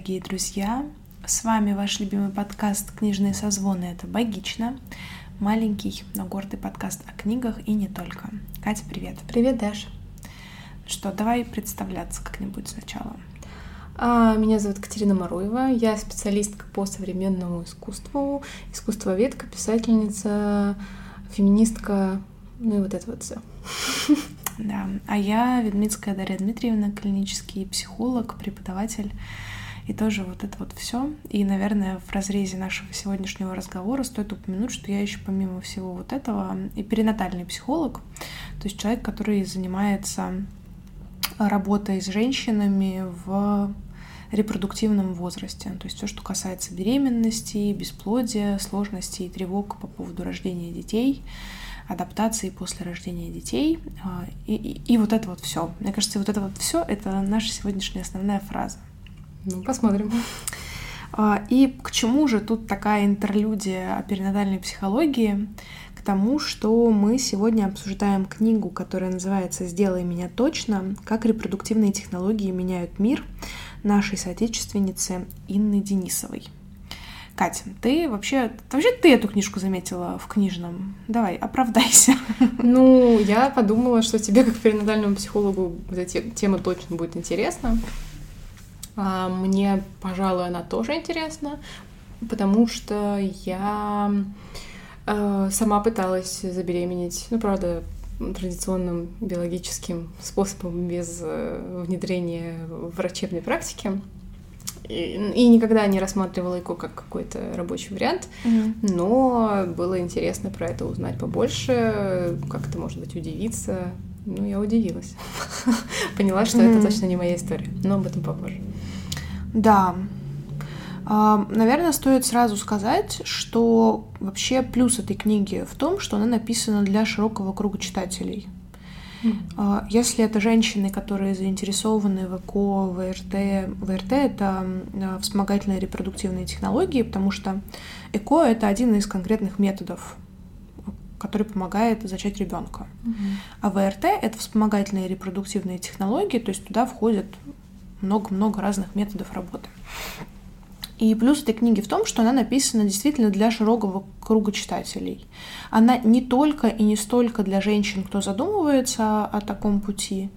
Дорогие друзья! С вами ваш любимый подкаст «Книжные созвоны» — это «Богично». Маленький, но гордый подкаст о книгах и не только. Катя, привет! Привет, Даша! Что, давай представляться как-нибудь сначала. А, меня зовут Катерина Маруева, я специалистка по современному искусству, искусствоведка, писательница, феминистка, ну и вот это вот все. Да, а я Ведмицкая Дарья Дмитриевна, клинический психолог, преподаватель и тоже вот это вот все. И, наверное, в разрезе нашего сегодняшнего разговора стоит упомянуть, что я еще помимо всего вот этого и перинатальный психолог, то есть человек, который занимается работой с женщинами в репродуктивном возрасте. То есть все, что касается беременности, бесплодия, сложностей и тревог по поводу рождения детей, адаптации после рождения детей. А, и, и, и вот это вот все. Мне кажется, вот это вот все это наша сегодняшняя основная фраза. Ну, посмотрим. А, и к чему же тут такая интерлюдия о перинатальной психологии? К тому, что мы сегодня обсуждаем книгу, которая называется «Сделай меня точно. Как репродуктивные технологии меняют мир» нашей соотечественницы Инны Денисовой. Катя, ты вообще, вообще ты эту книжку заметила в книжном? Давай, оправдайся. Ну, я подумала, что тебе, как перинатальному психологу, эта тема точно будет интересна. А мне, пожалуй, она тоже интересна, потому что я э, сама пыталась забеременеть. Ну, правда, традиционным биологическим способом без э, внедрения врачебной практики. И, и никогда не рассматривала ЭКО как какой-то рабочий вариант, mm-hmm. но было интересно про это узнать побольше, как-то, может быть, удивиться. Ну, я удивилась. Поняла, что mm-hmm. это точно не моя история, но об этом попозже. Да, а, Наверное, стоит сразу сказать, что вообще плюс этой книги в том, что она написана для широкого круга читателей. Mm. Если это женщины, которые заинтересованы в ЭКО, ВРТ, ВРТ — это а, вспомогательные репродуктивные технологии, потому что ЭКО — это один из конкретных методов, который помогает зачать ребенка. Mm-hmm. А ВРТ — это вспомогательные репродуктивные технологии, то есть туда входит много-много разных методов работы. И плюс этой книги в том, что она написана действительно для широкого круга читателей. Она не только и не столько для женщин, кто задумывается о таком пути,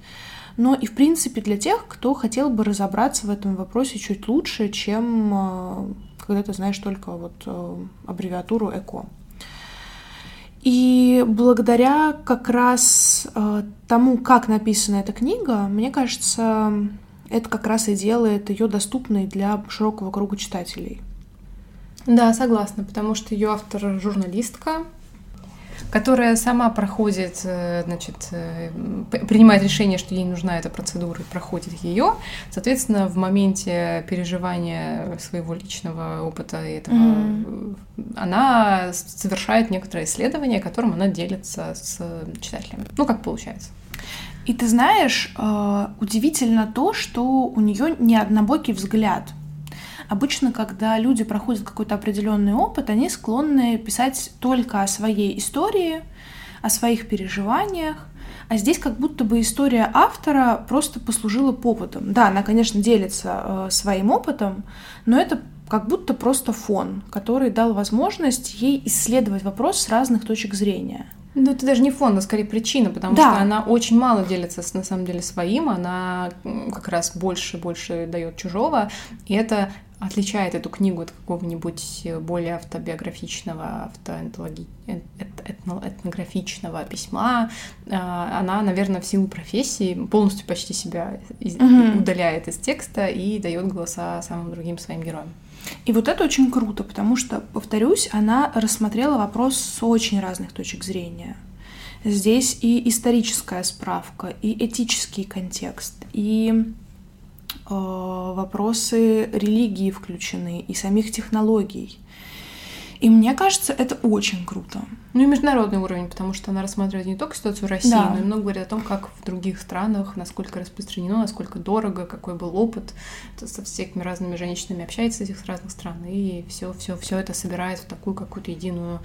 но и, в принципе, для тех, кто хотел бы разобраться в этом вопросе чуть лучше, чем э, когда ты знаешь только вот э, аббревиатуру ЭКО. И благодаря как раз э, тому, как написана эта книга, мне кажется, это как раз и делает ее доступной для широкого круга читателей. Да, согласна, потому что ее автор журналистка, которая сама проходит, э, значит, э, принимает решение, что ей нужна эта процедура, и проходит ее. Соответственно, в моменте переживания своего личного опыта этого, mm-hmm. она совершает некоторое исследование, которым она делится с читателями. Ну, как получается. И ты знаешь, удивительно то, что у нее не однобокий взгляд. Обычно, когда люди проходят какой-то определенный опыт, они склонны писать только о своей истории, о своих переживаниях, а здесь как будто бы история автора просто послужила поводом. Да, она, конечно, делится э, своим опытом, но это как будто просто фон, который дал возможность ей исследовать вопрос с разных точек зрения. Ну, это даже не фон, а скорее причина, потому да. что она очень мало делится с, на самом деле своим, она как раз больше больше дает чужого, и это отличает эту книгу от какого-нибудь более автобиографичного, автоэнтологи... этнографичного письма. А, она, наверное, в силу профессии полностью почти себя из... угу. удаляет из текста и дает голоса самым другим своим героям. И вот это очень круто, потому что, повторюсь, она рассмотрела вопрос с очень разных точек зрения. Здесь и историческая справка, и этический контекст, и э, вопросы религии включены, и самих технологий. И мне кажется, это очень круто. Ну и международный уровень, потому что она рассматривает не только ситуацию в России, да. но и много говорит о том, как в других странах, насколько распространено, насколько дорого, какой был опыт. Со всеми разными женщинами общается из этих разных стран, и все, все, все это собирает в такую какую-то единую,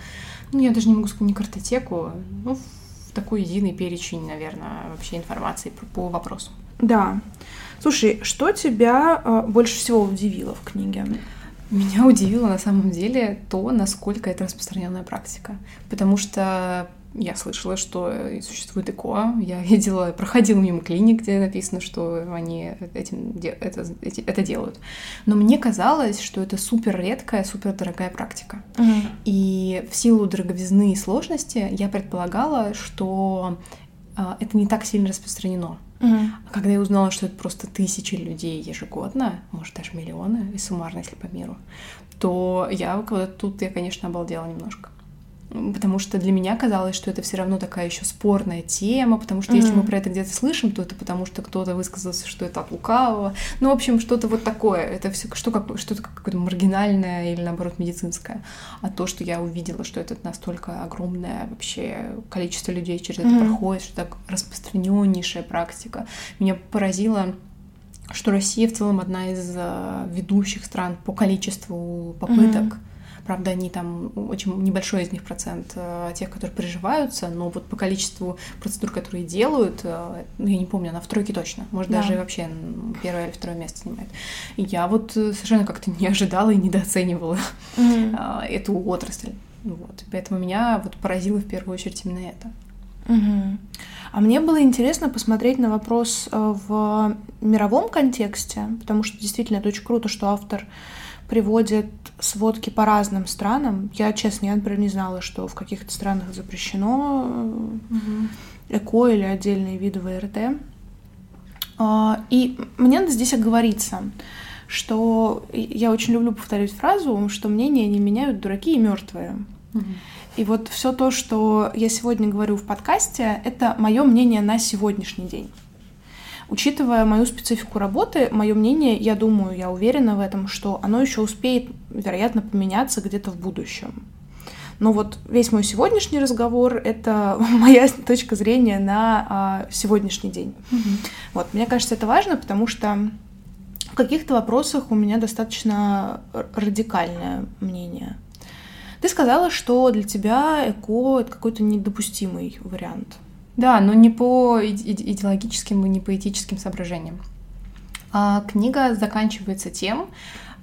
ну я даже не могу сказать, не картотеку, ну в такой единый перечень, наверное, вообще информации по, по вопросу. Да. Слушай, что тебя э, больше всего удивило в книге? Меня удивило на самом деле то, насколько это распространенная практика. Потому что я слышала, что существует ЭКО. Я видела, проходила мимо клиник, где написано, что они этим, это, это делают. Но мне казалось, что это супер редкая, супер дорогая практика. Угу. И в силу дороговизны и сложности я предполагала, что а, это не так сильно распространено. Угу. А когда я узнала, что это просто тысячи людей ежегодно, может даже миллионы, и суммарно, если по миру, то я вот тут я, конечно, обалдела немножко потому что для меня казалось, что это все равно такая еще спорная тема, потому что mm-hmm. если мы про это где-то слышим, то это потому что кто-то высказался, что это от лукавого. Ну, в общем, что-то вот такое. Это все что как, что-то какое-то маргинальное или наоборот медицинское. А то, что я увидела, что это настолько огромное вообще количество людей через mm-hmm. это проходит, что так распространеннейшая практика, меня поразило что Россия в целом одна из э, ведущих стран по количеству попыток mm-hmm Правда, они там, очень небольшой из них процент э, тех, которые приживаются, но вот по количеству процедур, которые делают, э, ну, я не помню, она в тройке точно, может, да. даже вообще первое или второе место занимает. И я вот э, совершенно как-то не ожидала и недооценивала mm-hmm. эту отрасль. Вот. Поэтому меня вот поразило в первую очередь именно это. Угу. А мне было интересно посмотреть на вопрос в мировом контексте, потому что действительно это очень круто, что автор приводит сводки по разным странам. Я, честно, я, например, не знала, что в каких-то странах запрещено угу. ЭКО или отдельные виды ВРТ. А, и мне надо здесь оговориться, что я очень люблю повторять фразу, что мнения не меняют дураки и мертвые. Угу. И вот все то, что я сегодня говорю в подкасте, это мое мнение на сегодняшний день. Учитывая мою специфику работы, мое мнение, я думаю, я уверена в этом, что оно еще успеет, вероятно, поменяться где-то в будущем. Но вот весь мой сегодняшний разговор — это моя точка зрения на а, сегодняшний день. Mm-hmm. Вот, мне кажется, это важно, потому что в каких-то вопросах у меня достаточно радикальное мнение. Ты сказала, что для тебя ЭКО — это какой-то недопустимый вариант. Да, но не по идеологическим и не по этическим соображениям. А книга заканчивается тем,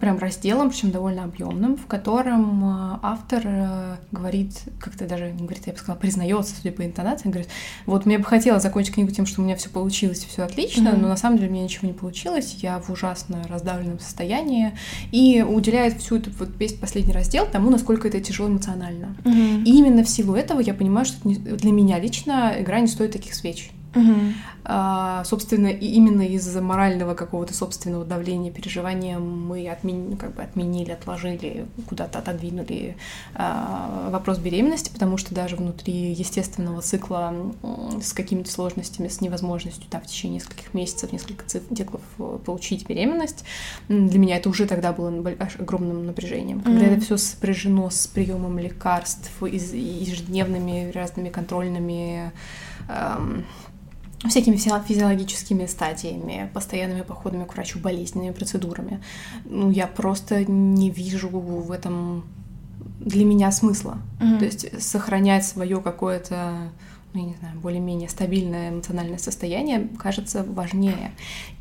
прям разделом, причем довольно объемным, в котором э, автор э, говорит, как-то даже не говорит, я бы сказала, признается, судя по интонации, говорит, вот мне бы хотелось закончить книгу тем, что у меня все получилось, все отлично, mm-hmm. но на самом деле у меня ничего не получилось, я в ужасно раздавленном состоянии, и уделяет всю эту вот весь последний раздел тому, насколько это тяжело эмоционально. Mm-hmm. И именно в силу этого я понимаю, что для меня лично игра не стоит таких свеч. Угу. А, собственно, и именно из-за морального какого-то собственного давления, переживания мы отмен... как бы отменили, отложили, куда-то отодвинули а, вопрос беременности, потому что даже внутри естественного цикла с какими-то сложностями, с невозможностью там, в течение нескольких месяцев, несколько циклов э, получить беременность, для меня это уже тогда было огромным напряжением. Когда mm-hmm. это все сопряжено с приемом лекарств, ежедневными разными контрольными эм, всякими физиологическими стадиями, постоянными походами к врачу, болезненными процедурами. Ну, я просто не вижу в этом для меня смысла. Mm-hmm. То есть сохранять свое какое-то ну, я не знаю, более-менее стабильное эмоциональное состояние кажется важнее.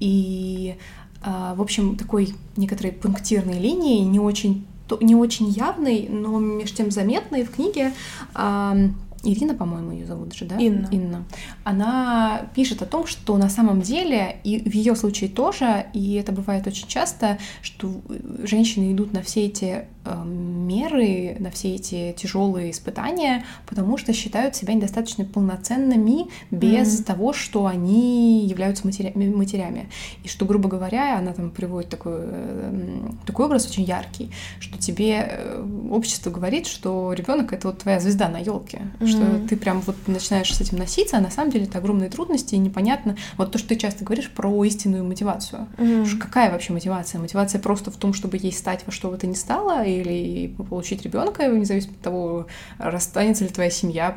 И, э, в общем, такой некоторой пунктирной линии, не очень, не очень явной, но между тем заметной в книге э, Ирина, по-моему, ее зовут же, да? Инна. Инна. Она пишет о том, что на самом деле, и в ее случае тоже, и это бывает очень часто, что женщины идут на все эти э, меры, на все эти тяжелые испытания, потому что считают себя недостаточно полноценными без mm-hmm. того, что они являются матери- матерями. И что, грубо говоря, она там приводит такой, э, такой образ очень яркий, что тебе э, общество говорит, что ребенок это вот твоя звезда на елке, mm-hmm что ты прям вот начинаешь с этим носиться, а на самом деле это огромные трудности и непонятно. Вот то, что ты часто говоришь про истинную мотивацию. Mm-hmm. Какая вообще мотивация? Мотивация просто в том, чтобы ей стать во что бы то ни стало, или получить ребенка, независимо от того, расстанется ли твоя семья,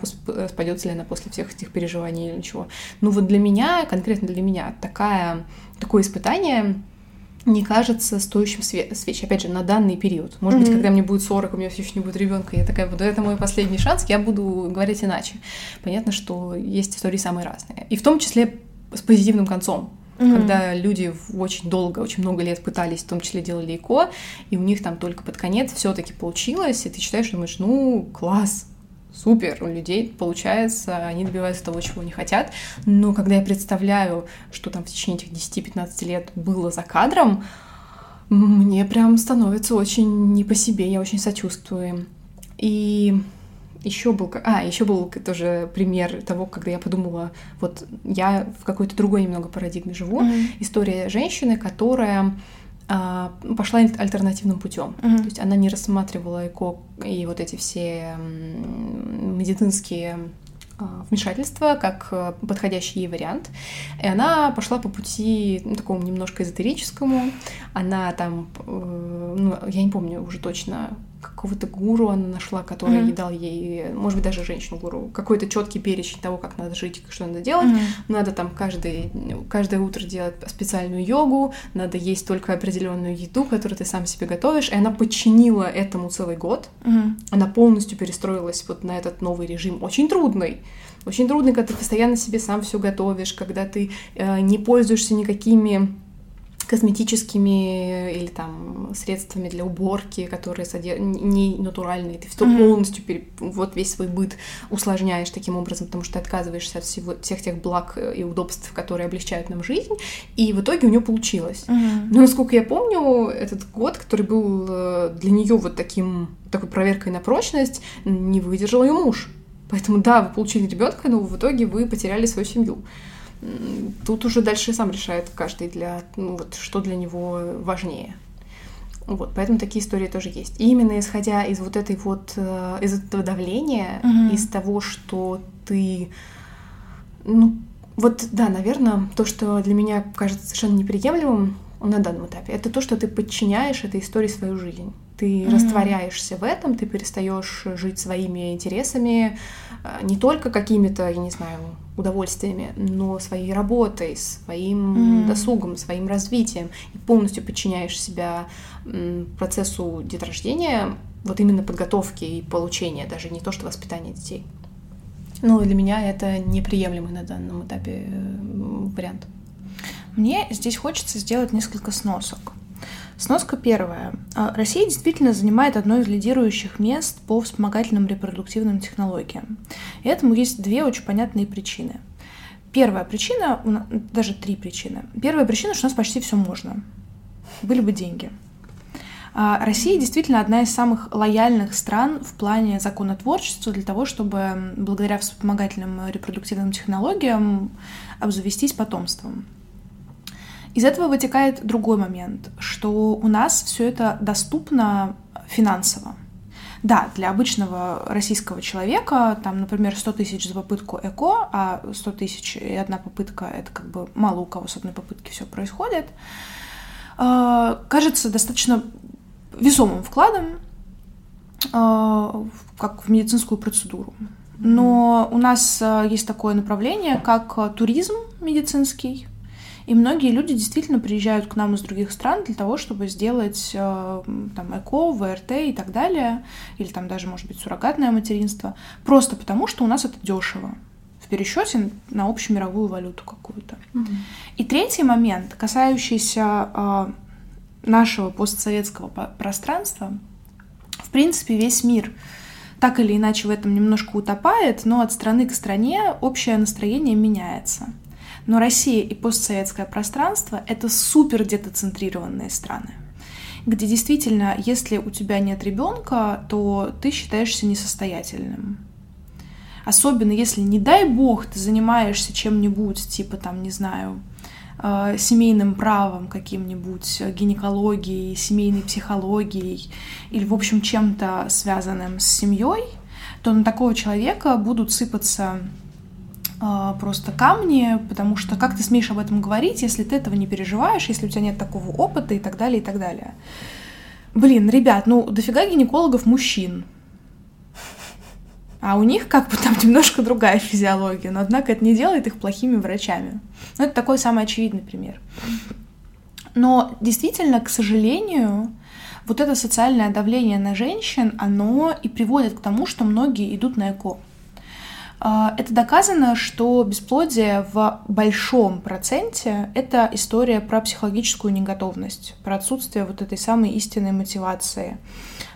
спадется ли она после всех этих переживаний или ничего. Ну вот для меня, конкретно для меня, такая, такое испытание не кажется стоящим свеч. Опять же, на данный период. Может mm-hmm. быть, когда мне будет 40, у меня все еще не будет ребенка, я такая буду, это мой последний шанс, я буду говорить иначе. Понятно, что есть истории самые разные. И в том числе с позитивным концом. Mm-hmm. Когда люди очень долго, очень много лет пытались, в том числе делали ЭКО, и у них там только под конец все-таки получилось, и ты читаешь, думаешь, ну, класс, супер, у людей получается, они добиваются того, чего они хотят. Но когда я представляю, что там в течение этих 10-15 лет было за кадром, мне прям становится очень не по себе, я очень сочувствую. И еще был, а, еще был тоже пример того, когда я подумала, вот я в какой-то другой немного парадигме живу. Mm-hmm. История женщины, которая а, пошла альтернативным путем. Mm-hmm. То есть она не рассматривала ЭКО и вот эти все медицинские а, вмешательства как э, подходящий ей вариант. И она пошла по пути ну, такому немножко эзотерическому. Она там, э, ну, я не помню уже точно, какого-то гуру она нашла, который mm-hmm. дал ей, может быть, даже женщину-гуру, какой-то четкий перечень того, как надо жить, что надо делать. Mm-hmm. Надо там каждый, каждое утро делать специальную йогу, надо есть только определенную еду, которую ты сам себе готовишь. И она подчинила этому целый год. Mm-hmm. Она полностью перестроилась вот на этот новый режим, очень трудный. Очень трудный, когда ты постоянно себе сам все готовишь, когда ты э, не пользуешься никакими косметическими или там средствами для уборки, которые содер... не натуральные, ты все mm-hmm. полностью пере... вот весь свой быт усложняешь таким образом, потому что ты отказываешься от всего, всех тех благ и удобств, которые облегчают нам жизнь, и в итоге у нее получилось. Mm-hmm. Но насколько я помню, этот год, который был э, для нее вот таким такой проверкой на прочность, не выдержал ее муж. Поэтому да, вы получили ребенка, но в итоге вы потеряли свою семью. Тут уже дальше сам решает каждый, для, ну, вот, что для него важнее. Вот, поэтому такие истории тоже есть. И именно исходя из вот этой вот, э, из этого давления, угу. из того, что ты, ну, вот, да, наверное, то, что для меня кажется совершенно неприемлемым на данном этапе, это то, что ты подчиняешь этой истории свою жизнь. Ты mm-hmm. растворяешься в этом, ты перестаешь жить своими интересами, э, не только какими-то, я не знаю, удовольствиями, но своей работой, своим mm-hmm. досугом, своим развитием, и полностью подчиняешь себя процессу деторождения, вот именно подготовки и получения, даже не то, что воспитание детей. Ну, для меня это неприемлемый на данном этапе э, вариант. Мне здесь хочется сделать несколько сносок. Сноска первая. А, Россия действительно занимает одно из лидирующих мест по вспомогательным репродуктивным технологиям. И этому есть две очень понятные причины. Первая причина, даже три причины. Первая причина, что у нас почти все можно. Были бы деньги. А, Россия действительно одна из самых лояльных стран в плане законотворчества для того, чтобы благодаря вспомогательным репродуктивным технологиям обзавестись потомством. Из этого вытекает другой момент, что у нас все это доступно финансово. Да, для обычного российского человека, там, например, 100 тысяч за попытку ЭКО, а 100 тысяч и одна попытка, это как бы мало у кого с одной попытки все происходит, э, кажется достаточно весомым вкладом, э, как в медицинскую процедуру. Но у нас э, есть такое направление, как туризм медицинский, и многие люди действительно приезжают к нам из других стран для того, чтобы сделать э, там ЭКО, ВРТ и так далее, или там даже, может быть, суррогатное материнство, просто потому, что у нас это дешево в пересчете на общемировую валюту какую-то. Mm-hmm. И третий момент, касающийся э, нашего постсоветского пространства, в принципе, весь мир так или иначе в этом немножко утопает, но от страны к стране общее настроение меняется. Но Россия и постсоветское пространство — это супер детоцентрированные страны где действительно, если у тебя нет ребенка, то ты считаешься несостоятельным. Особенно если, не дай бог, ты занимаешься чем-нибудь, типа там, не знаю, э, семейным правом каким-нибудь, гинекологией, семейной психологией или, в общем, чем-то связанным с семьей, то на такого человека будут сыпаться просто камни, потому что как ты смеешь об этом говорить, если ты этого не переживаешь, если у тебя нет такого опыта и так далее, и так далее. Блин, ребят, ну дофига гинекологов мужчин. А у них как бы там немножко другая физиология, но однако это не делает их плохими врачами. Ну, это такой самый очевидный пример. Но действительно, к сожалению, вот это социальное давление на женщин, оно и приводит к тому, что многие идут на ЭКО. А, это доказано, что бесплодие в большом проценте — это история про психологическую неготовность, про отсутствие вот этой самой истинной мотивации,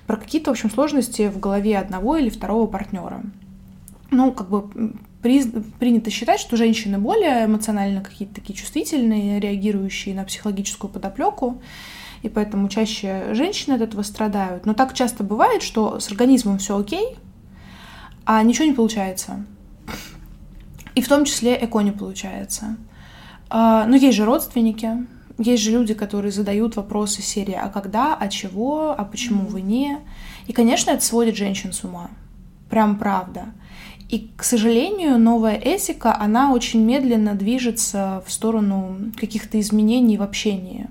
про какие-то, в общем, сложности в голове одного или второго партнера. Ну, как бы при, принято считать, что женщины более эмоционально какие-то такие чувствительные, реагирующие на психологическую подоплеку, и поэтому чаще женщины от этого страдают. Но так часто бывает, что с организмом все окей, а ничего не получается. И в том числе эко не получается. А, но есть же родственники, есть же люди, которые задают вопросы серии «А когда? А чего? А почему вы не?» И, конечно, это сводит женщин с ума. Прям правда. И, к сожалению, новая этика, она очень медленно движется в сторону каких-то изменений в общении.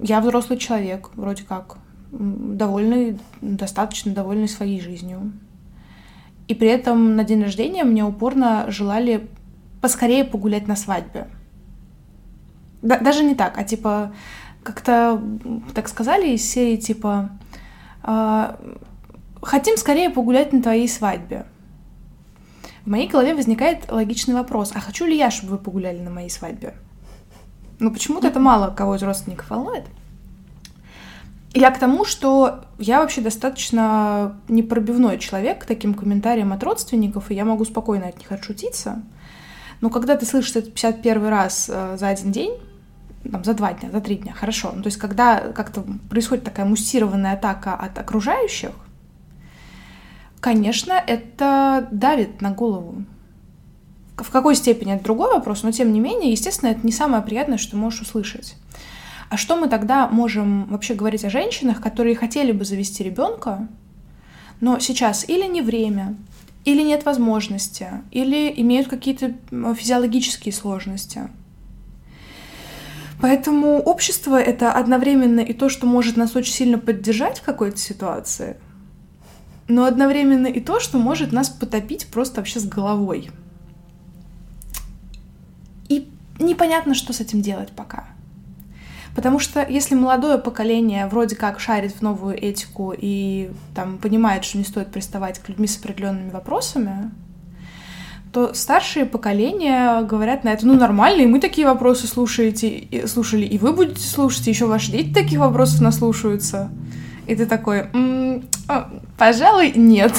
Я взрослый человек, вроде как, довольный, достаточно довольный своей жизнью. И при этом на день рождения мне упорно желали поскорее погулять на свадьбе. Да, даже не так, а типа как-то так сказали из серии типа э, хотим скорее погулять на твоей свадьбе. В моей голове возникает логичный вопрос, а хочу ли я, чтобы вы погуляли на моей свадьбе? Ну, почему-то это мало кого из родственников волнует. Я к тому, что я вообще достаточно непробивной человек к таким комментариям от родственников, и я могу спокойно от них отшутиться. Но когда ты слышишь это 51 раз э, за один день, там, за два дня, за три дня, хорошо. Ну, то есть, когда как-то происходит такая муссированная атака от окружающих, конечно, это давит на голову. В какой степени это другой вопрос, но тем не менее, естественно, это не самое приятное, что можешь услышать. А что мы тогда можем вообще говорить о женщинах, которые хотели бы завести ребенка, но сейчас или не время, или нет возможности, или имеют какие-то физиологические сложности. Поэтому общество — это одновременно и то, что может нас очень сильно поддержать в какой-то ситуации, но одновременно и то, что может нас потопить просто вообще с головой. И непонятно, что с этим делать пока. Потому что если молодое поколение вроде как шарит в новую этику и там понимает, что не стоит приставать к людьми с определенными вопросами, то старшие поколения говорят на это, ну нормально, и мы такие вопросы слушаете, слушали, и вы будете слушать, и еще ваши дети таких вопросов наслушаются. И ты такой, м-м, о, пожалуй, нет.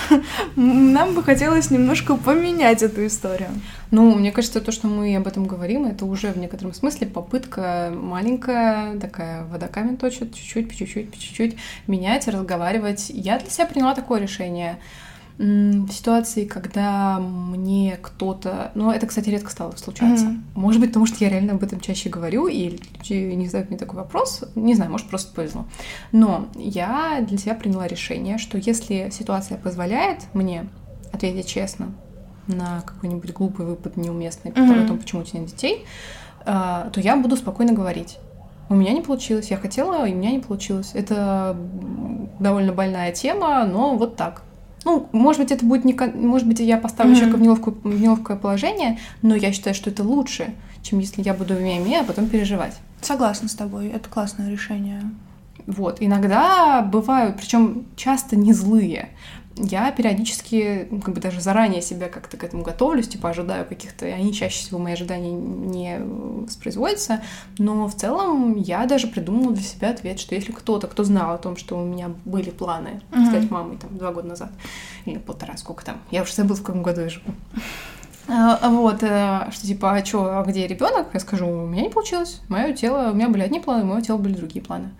Нам бы хотелось немножко поменять эту историю. Ну, мне кажется, то, что мы об этом говорим, это уже в некотором смысле попытка маленькая, такая водокамень точит, чуть-чуть, по чуть-чуть, по чуть-чуть менять, разговаривать. Я для себя приняла такое решение в ситуации, когда мне кто-то... Ну, это, кстати, редко стало случаться. Mm-hmm. Может быть, потому что я реально об этом чаще говорю, и люди не задают мне такой вопрос. Не знаю, может, просто повезло. Но я для себя приняла решение, что если ситуация позволяет мне ответить честно на какой-нибудь глупый выпад неуместный, mm-hmm. о том, почему у тебя нет детей, а, то я буду спокойно говорить. У меня не получилось. Я хотела, и у меня не получилось. Это довольно больная тема, но вот так. Ну, может быть, это будет не... Может быть, я поставлю mm-hmm. человека в, неловкую, в неловкое положение, но я считаю, что это лучше, чем если я буду мя-мя, а потом переживать. Согласна с тобой, это классное решение. Вот, иногда бывают, причем часто не злые я периодически, ну, как бы даже заранее себя как-то к этому готовлюсь, типа ожидаю каких-то, они чаще всего мои ожидания не воспроизводятся, но в целом я даже придумала для себя ответ, что если кто-то, кто знал о том, что у меня были планы mm-hmm. стать мамой там два года назад, или полтора, сколько там, я уже забыла, в каком году я живу, а, вот, э, что типа, а что, а где ребенок? Я скажу, у меня не получилось. Мое тело, у меня были одни планы, у моего тела были другие планы.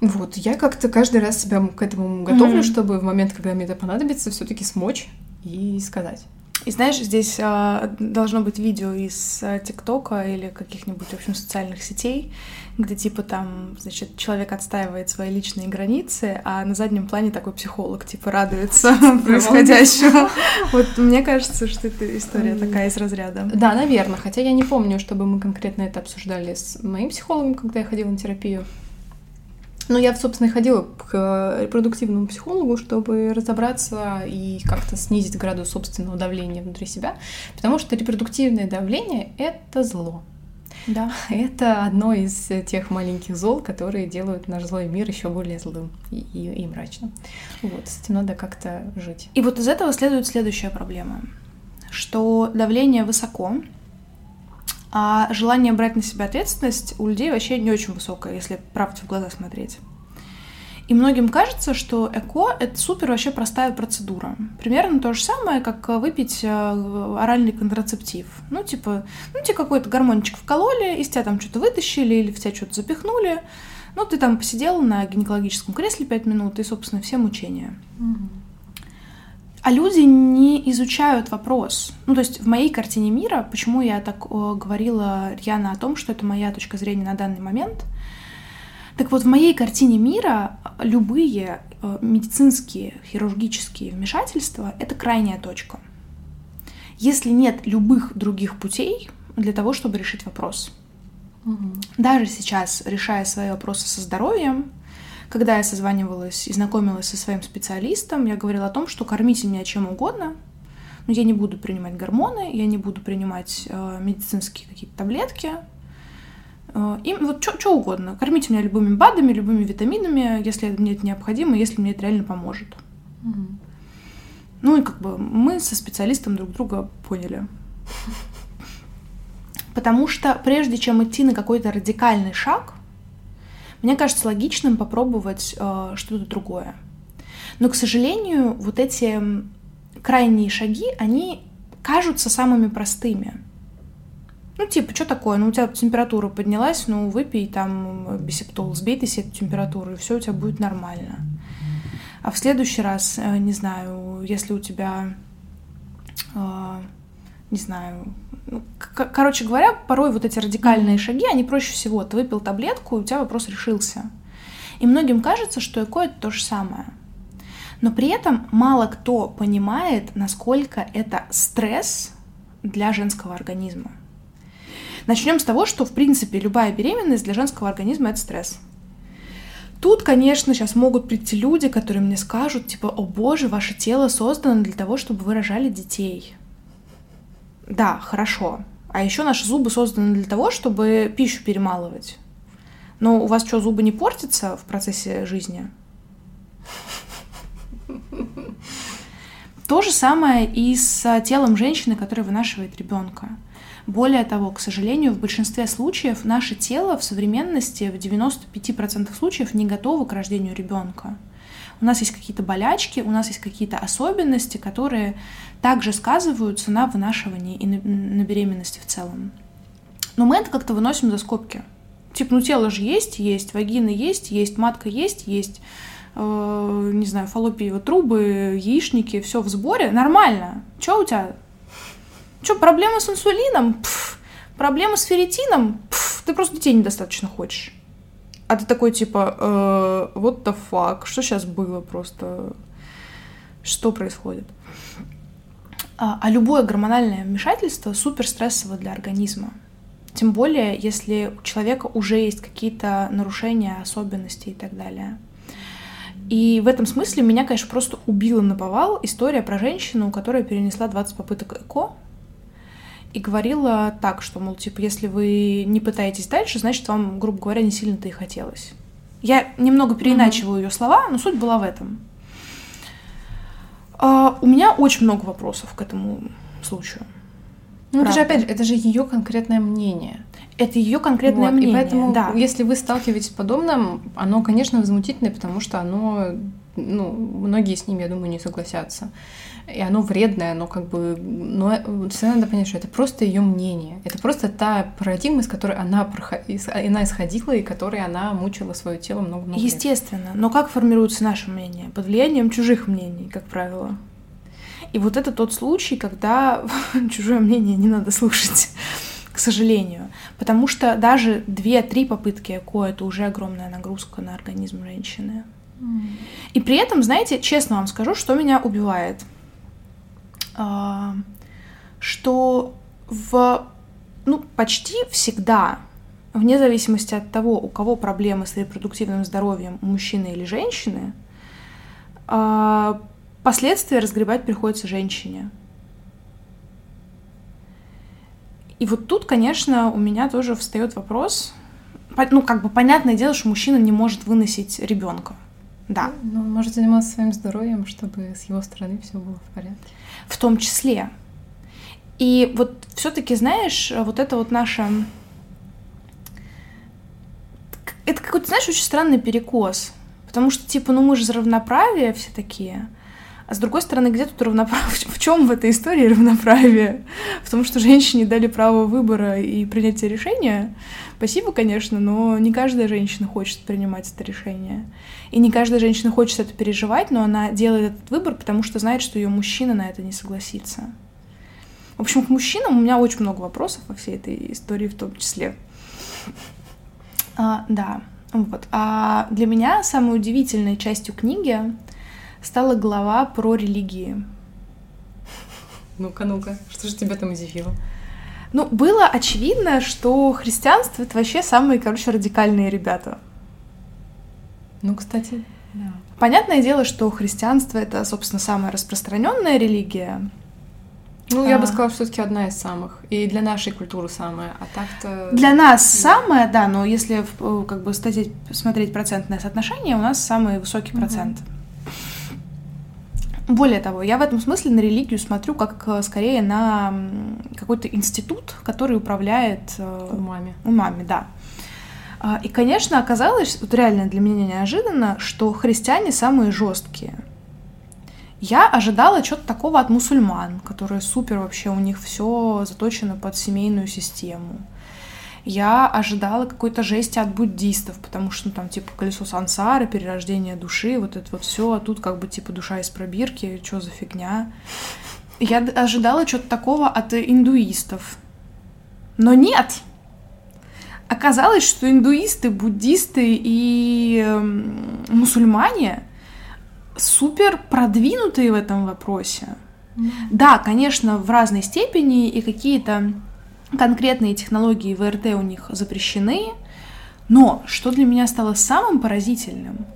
Вот, я как-то каждый раз себя к этому готовлю, mm-hmm. чтобы в момент, когда мне это понадобится, все-таки смочь и сказать. И знаешь, здесь а, должно быть видео из а, ТикТока или каких-нибудь, в общем, социальных сетей, где типа там, значит, человек отстаивает свои личные границы, а на заднем плане такой психолог, типа, радуется происходящему. Вот мне кажется, что это история такая из разряда. Да, наверное, хотя я не помню, чтобы мы конкретно это обсуждали с моим психологом, когда я ходила на терапию. Ну, я, собственно, и ходила к э, репродуктивному психологу, чтобы разобраться и как-то снизить градус собственного давления внутри себя, потому что репродуктивное давление — это зло. Да. Это одно из тех маленьких зол, которые делают наш злой мир еще более злым и, и, и мрачным. Вот, с этим надо как-то жить. И вот из этого следует следующая проблема, что давление высоко, а желание брать на себя ответственность у людей вообще не очень высокое, если правде в глаза смотреть. И многим кажется, что ЭКО — это супер вообще простая процедура. Примерно то же самое, как выпить э, оральный контрацептив. Ну, типа, ну, тебе какой-то гормончик вкололи, из тебя там что-то вытащили или в тебя что-то запихнули. Ну, ты там посидел на гинекологическом кресле пять минут, и, собственно, все мучения. А люди не изучают вопрос. Ну, то есть в моей картине мира, почему я так о, говорила рьяно о том, что это моя точка зрения на данный момент — так вот, в моей картине мира любые э, медицинские, хирургические вмешательства — это крайняя точка. Если нет любых других путей для того, чтобы решить вопрос. Угу. Даже сейчас, решая свои вопросы со здоровьем, когда я созванивалась и знакомилась со своим специалистом, я говорила о том, что кормите меня чем угодно, но я не буду принимать гормоны, я не буду принимать э, медицинские какие-то таблетки, Э, им вот что угодно. Кормите меня любыми БАДами, любыми витаминами, если мне это необходимо, если мне это реально поможет. Угу. Ну и как бы мы со специалистом друг друга поняли. Потому что прежде чем идти на какой-то радикальный шаг, мне кажется логичным попробовать э, что-то другое. Но, к сожалению, вот эти крайние шаги, они кажутся самыми простыми. Ну, типа, что такое? Ну, у тебя температура поднялась, ну, выпей там бисептол, сбей ты себе эту температуру, и все у тебя будет нормально. А в следующий раз, э, не знаю, если у тебя, э, не знаю, короче говоря, порой вот эти радикальные шаги, они проще всего. Ты выпил таблетку, и у тебя вопрос решился. И многим кажется, что ЭКО — это то же самое. Но при этом мало кто понимает, насколько это стресс для женского организма. Начнем с того, что, в принципе, любая беременность для женского организма — это стресс. Тут, конечно, сейчас могут прийти люди, которые мне скажут, типа, о боже, ваше тело создано для того, чтобы вы рожали детей. Да, хорошо. А еще наши зубы созданы для того, чтобы пищу перемалывать. Но у вас что, зубы не портятся в процессе жизни? То же самое и с телом женщины, которая вынашивает ребенка. Более того, к сожалению, в большинстве случаев наше тело в современности в 95% случаев не готово к рождению ребенка. У нас есть какие-то болячки, у нас есть какие-то особенности, которые также сказываются на вынашивании и на, беременности в целом. Но мы это как-то выносим за скобки. Типа, ну тело же есть, есть, вагина есть, есть, матка есть, есть, э, не знаю, фаллопиевые трубы, яичники, все в сборе, нормально. Что у тебя что, проблемы с инсулином? Пф, проблемы с ферритином? Пф, ты просто детей недостаточно хочешь. А ты такой, типа, э, what the fuck? Что сейчас было просто? Что происходит? А, а любое гормональное вмешательство супер стрессово для организма. Тем более, если у человека уже есть какие-то нарушения, особенности и так далее. И в этом смысле меня, конечно, просто убила на повал история про женщину, которая перенесла 20 попыток ЭКО, и говорила так, что, мол, типа, если вы не пытаетесь дальше, значит, вам, грубо говоря, не сильно-то и хотелось. Я немного переиначиваю mm-hmm. ее слова, но суть была в этом. А, у меня очень много вопросов к этому случаю. Ну, это же, опять же, это же ее конкретное мнение. Это ее конкретное вот, мнение. И поэтому, да. если вы сталкиваетесь с подобным, оно, конечно, возмутительное, потому что оно, ну, многие с ним, я думаю, не согласятся и оно вредное, оно как бы... Но всегда надо понять, что это просто ее мнение. Это просто та парадигма, из которой она, проход... она исходила и которой она мучила свое тело много-много Естественно. Но как формируется наше мнение? Под влиянием чужих мнений, как правило. И вот это тот случай, когда чужое мнение не надо слушать, к сожалению. Потому что даже две-три попытки ЭКО — это уже огромная нагрузка на организм женщины. И при этом, знаете, честно вам скажу, что меня убивает — а, что в ну, почти всегда, вне зависимости от того, у кого проблемы с репродуктивным здоровьем, у мужчины или женщины, а, последствия разгребать приходится женщине. И вот тут, конечно, у меня тоже встает вопрос, ну, как бы понятное дело, что мужчина не может выносить ребенка. Да. Ну, он может заниматься своим здоровьем, чтобы с его стороны все было в порядке. В том числе. И вот все-таки, знаешь, вот это вот наше... Это какой-то, знаешь, очень странный перекос. Потому что, типа, ну мы же за равноправие все такие. А с другой стороны, где тут равноправие? В чем в этой истории равноправие? В том, что женщине дали право выбора и принятия решения. Спасибо, конечно, но не каждая женщина хочет принимать это решение. И не каждая женщина хочет это переживать, но она делает этот выбор, потому что знает, что ее мужчина на это не согласится. В общем, к мужчинам у меня очень много вопросов во всей этой истории в том числе. А, да, вот. А для меня самой удивительной частью книги стала глава про религии. Ну-ка, ну-ка, что же тебя там удивило? Ну, было очевидно, что христианство — это вообще самые, короче, радикальные ребята. Ну, кстати, да. Понятное дело, что христианство — это, собственно, самая распространенная религия. Ну, я а... бы сказала, что все-таки одна из самых. И для нашей культуры самая. А так-то. Для нас самая, да, но если как бы статить, смотреть процентное соотношение, у нас самый высокий процент. Угу. Более того, я в этом смысле на религию смотрю как э, скорее на какой-то институт, который управляет э, умами. Умами, да. А, и, конечно, оказалось, вот реально для меня неожиданно, что христиане самые жесткие. Я ожидала чего-то такого от мусульман, которые супер вообще, у них все заточено под семейную систему я ожидала какой-то жести от буддистов, потому что ну, там типа колесо сансары, перерождение души, вот это вот все, а тут как бы типа душа из пробирки, что за фигня. Я ожидала чего-то такого от индуистов. Но нет! Оказалось, что индуисты, буддисты и эм, мусульмане супер продвинутые в этом вопросе. Mm. Да, конечно, в разной степени и какие-то конкретные технологии ВРТ у них запрещены, но что для меня стало самым поразительным,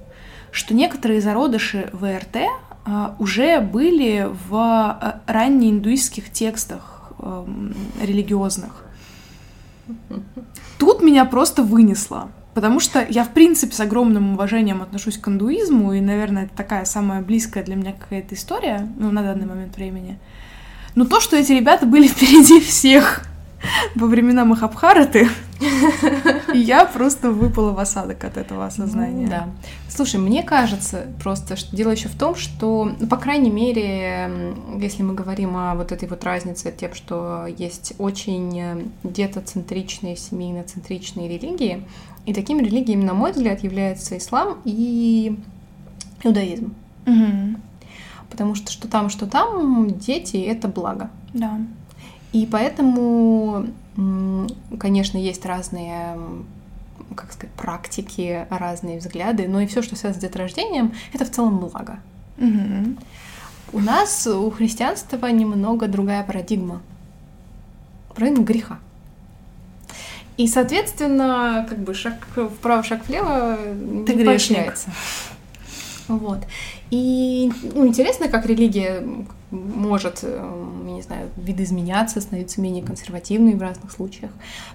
что некоторые зародыши ВРТ а, уже были в а, раннеиндуистских текстах а, религиозных. Тут меня просто вынесло. Потому что я, в принципе, с огромным уважением отношусь к индуизму, и, наверное, это такая самая близкая для меня какая-то история, ну, на данный момент времени. Но то, что эти ребята были впереди всех во времена Махабхараты, я просто выпала в осадок от этого осознания. Да. Слушай, мне кажется просто, что дело еще в том, что, ну, по крайней мере, если мы говорим о вот этой вот разнице тем, что есть очень э, детоцентричные, семейноцентричные религии, и такими религиями, на мой взгляд, является ислам и иудаизм. Угу. Потому что что там, что там, дети — это благо. Да. И поэтому, конечно, есть разные как сказать, практики, разные взгляды, но и все, что связано с деторождением, это в целом благо. Угу. У нас, у христианства, немного другая парадигма. Парадигма греха. И, соответственно, как бы шаг вправо, шаг влево Ты не поощряется. Вот. И ну, интересно, как религия может, э, не знаю, видоизменяться, становиться менее консервативной в разных случаях.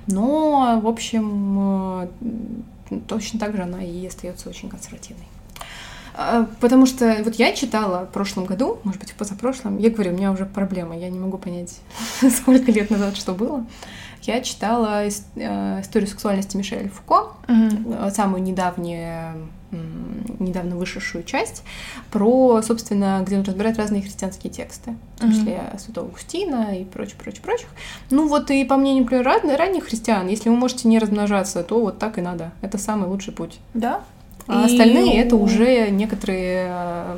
Но, в общем, э, точно так же она и остается очень консервативной. А, потому что вот я читала в прошлом году, может быть, в позапрошлом, я говорю, у меня уже проблема, я не могу понять, сколько лет назад что было. Я читала э, историю сексуальности Мишель Фуко, угу. самую недавнюю недавно вышедшую часть про, собственно, где он разбирает разные христианские тексты, в том числе mm-hmm. Святого Августина и прочее, прочее, прочих. Ну вот и по мнению, например, ранних христиан, если вы можете не размножаться, то вот так и надо. Это самый лучший путь. Да, а и... остальные это уже некоторые, э,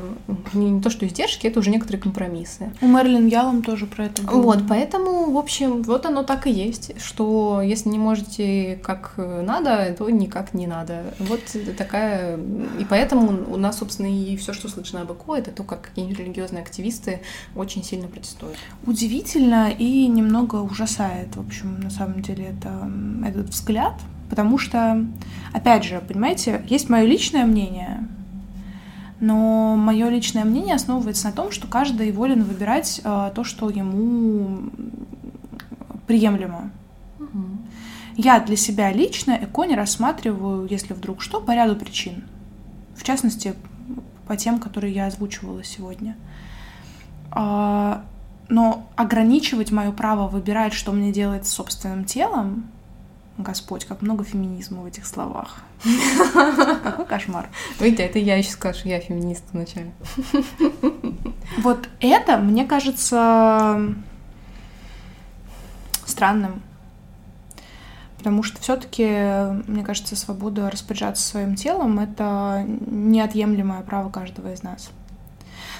не то что издержки, это уже некоторые компромиссы. У Мэрилин Ялом тоже про это было. Вот, поэтому, в общем, вот оно так и есть, что если не можете как надо, то никак не надо. Вот такая... И поэтому у нас, собственно, и все, что слышно об ЭКО, это то, как какие-нибудь религиозные активисты очень сильно протестуют. Удивительно и немного ужасает, в общем, на самом деле, это, этот взгляд, Потому что, опять же, понимаете, есть мое личное мнение, но мое личное мнение основывается на том, что каждый волен выбирать э, то, что ему приемлемо. я для себя лично ЭКО не рассматриваю, если вдруг что, по ряду причин. В частности, по тем, которые я озвучивала сегодня. А, но ограничивать мое право выбирать, что мне делать с собственным телом, Господь, как много феминизма в этих словах. Какой кошмар. Видите, это я еще скажу, я феминист вначале. Вот это, мне кажется, странным. Потому что все-таки, мне кажется, свобода распоряжаться своим телом это неотъемлемое право каждого из нас.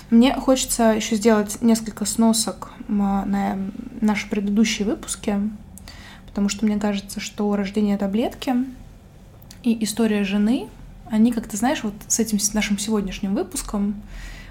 Мне хочется еще сделать несколько сносок на наши предыдущие выпуски, потому что мне кажется, что рождение таблетки и история жены, они как-то, знаешь, вот с этим нашим сегодняшним выпуском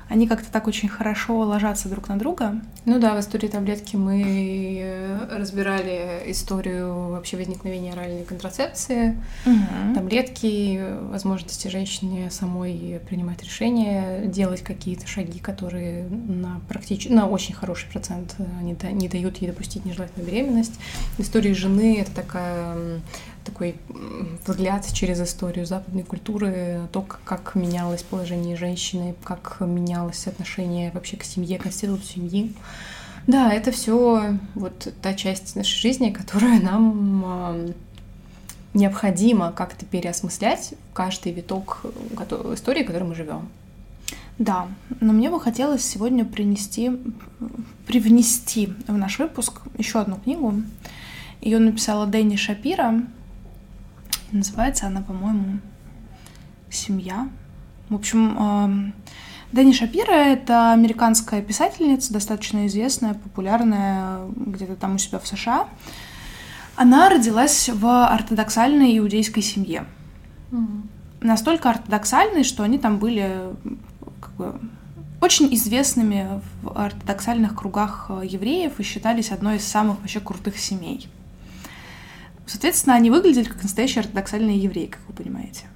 они как-то так очень хорошо ложатся друг на друга. Ну да, в истории таблетки мы э, разбирали историю вообще возникновения оральной контрацепции, угу. таблетки, возможности женщины самой принимать решения, делать какие-то шаги, которые на практически, на очень хороший процент не, не дают ей допустить нежелательную беременность. История жены — это такая такой взгляд через историю западной культуры, то, как менялось положение женщины, как менялось отношение вообще к семье, к институту семьи. Да, это все вот та часть нашей жизни, которая нам необходимо как-то переосмыслять каждый виток истории, в которой мы живем. Да, но мне бы хотелось сегодня принести, привнести в наш выпуск еще одну книгу. Ее написала Дэнни Шапира. Называется она, по-моему, «Семья». В общем, эм, Дэнни Шапира — это американская писательница, достаточно известная, популярная где-то там у себя в США. Она родилась в ортодоксальной иудейской семье. Mm-hmm. Настолько ортодоксальной, что они там были как бы, очень известными в ортодоксальных кругах евреев и считались одной из самых вообще крутых семей. Соответственно, они выглядели как настоящие ортодоксальные евреи, как вы понимаете.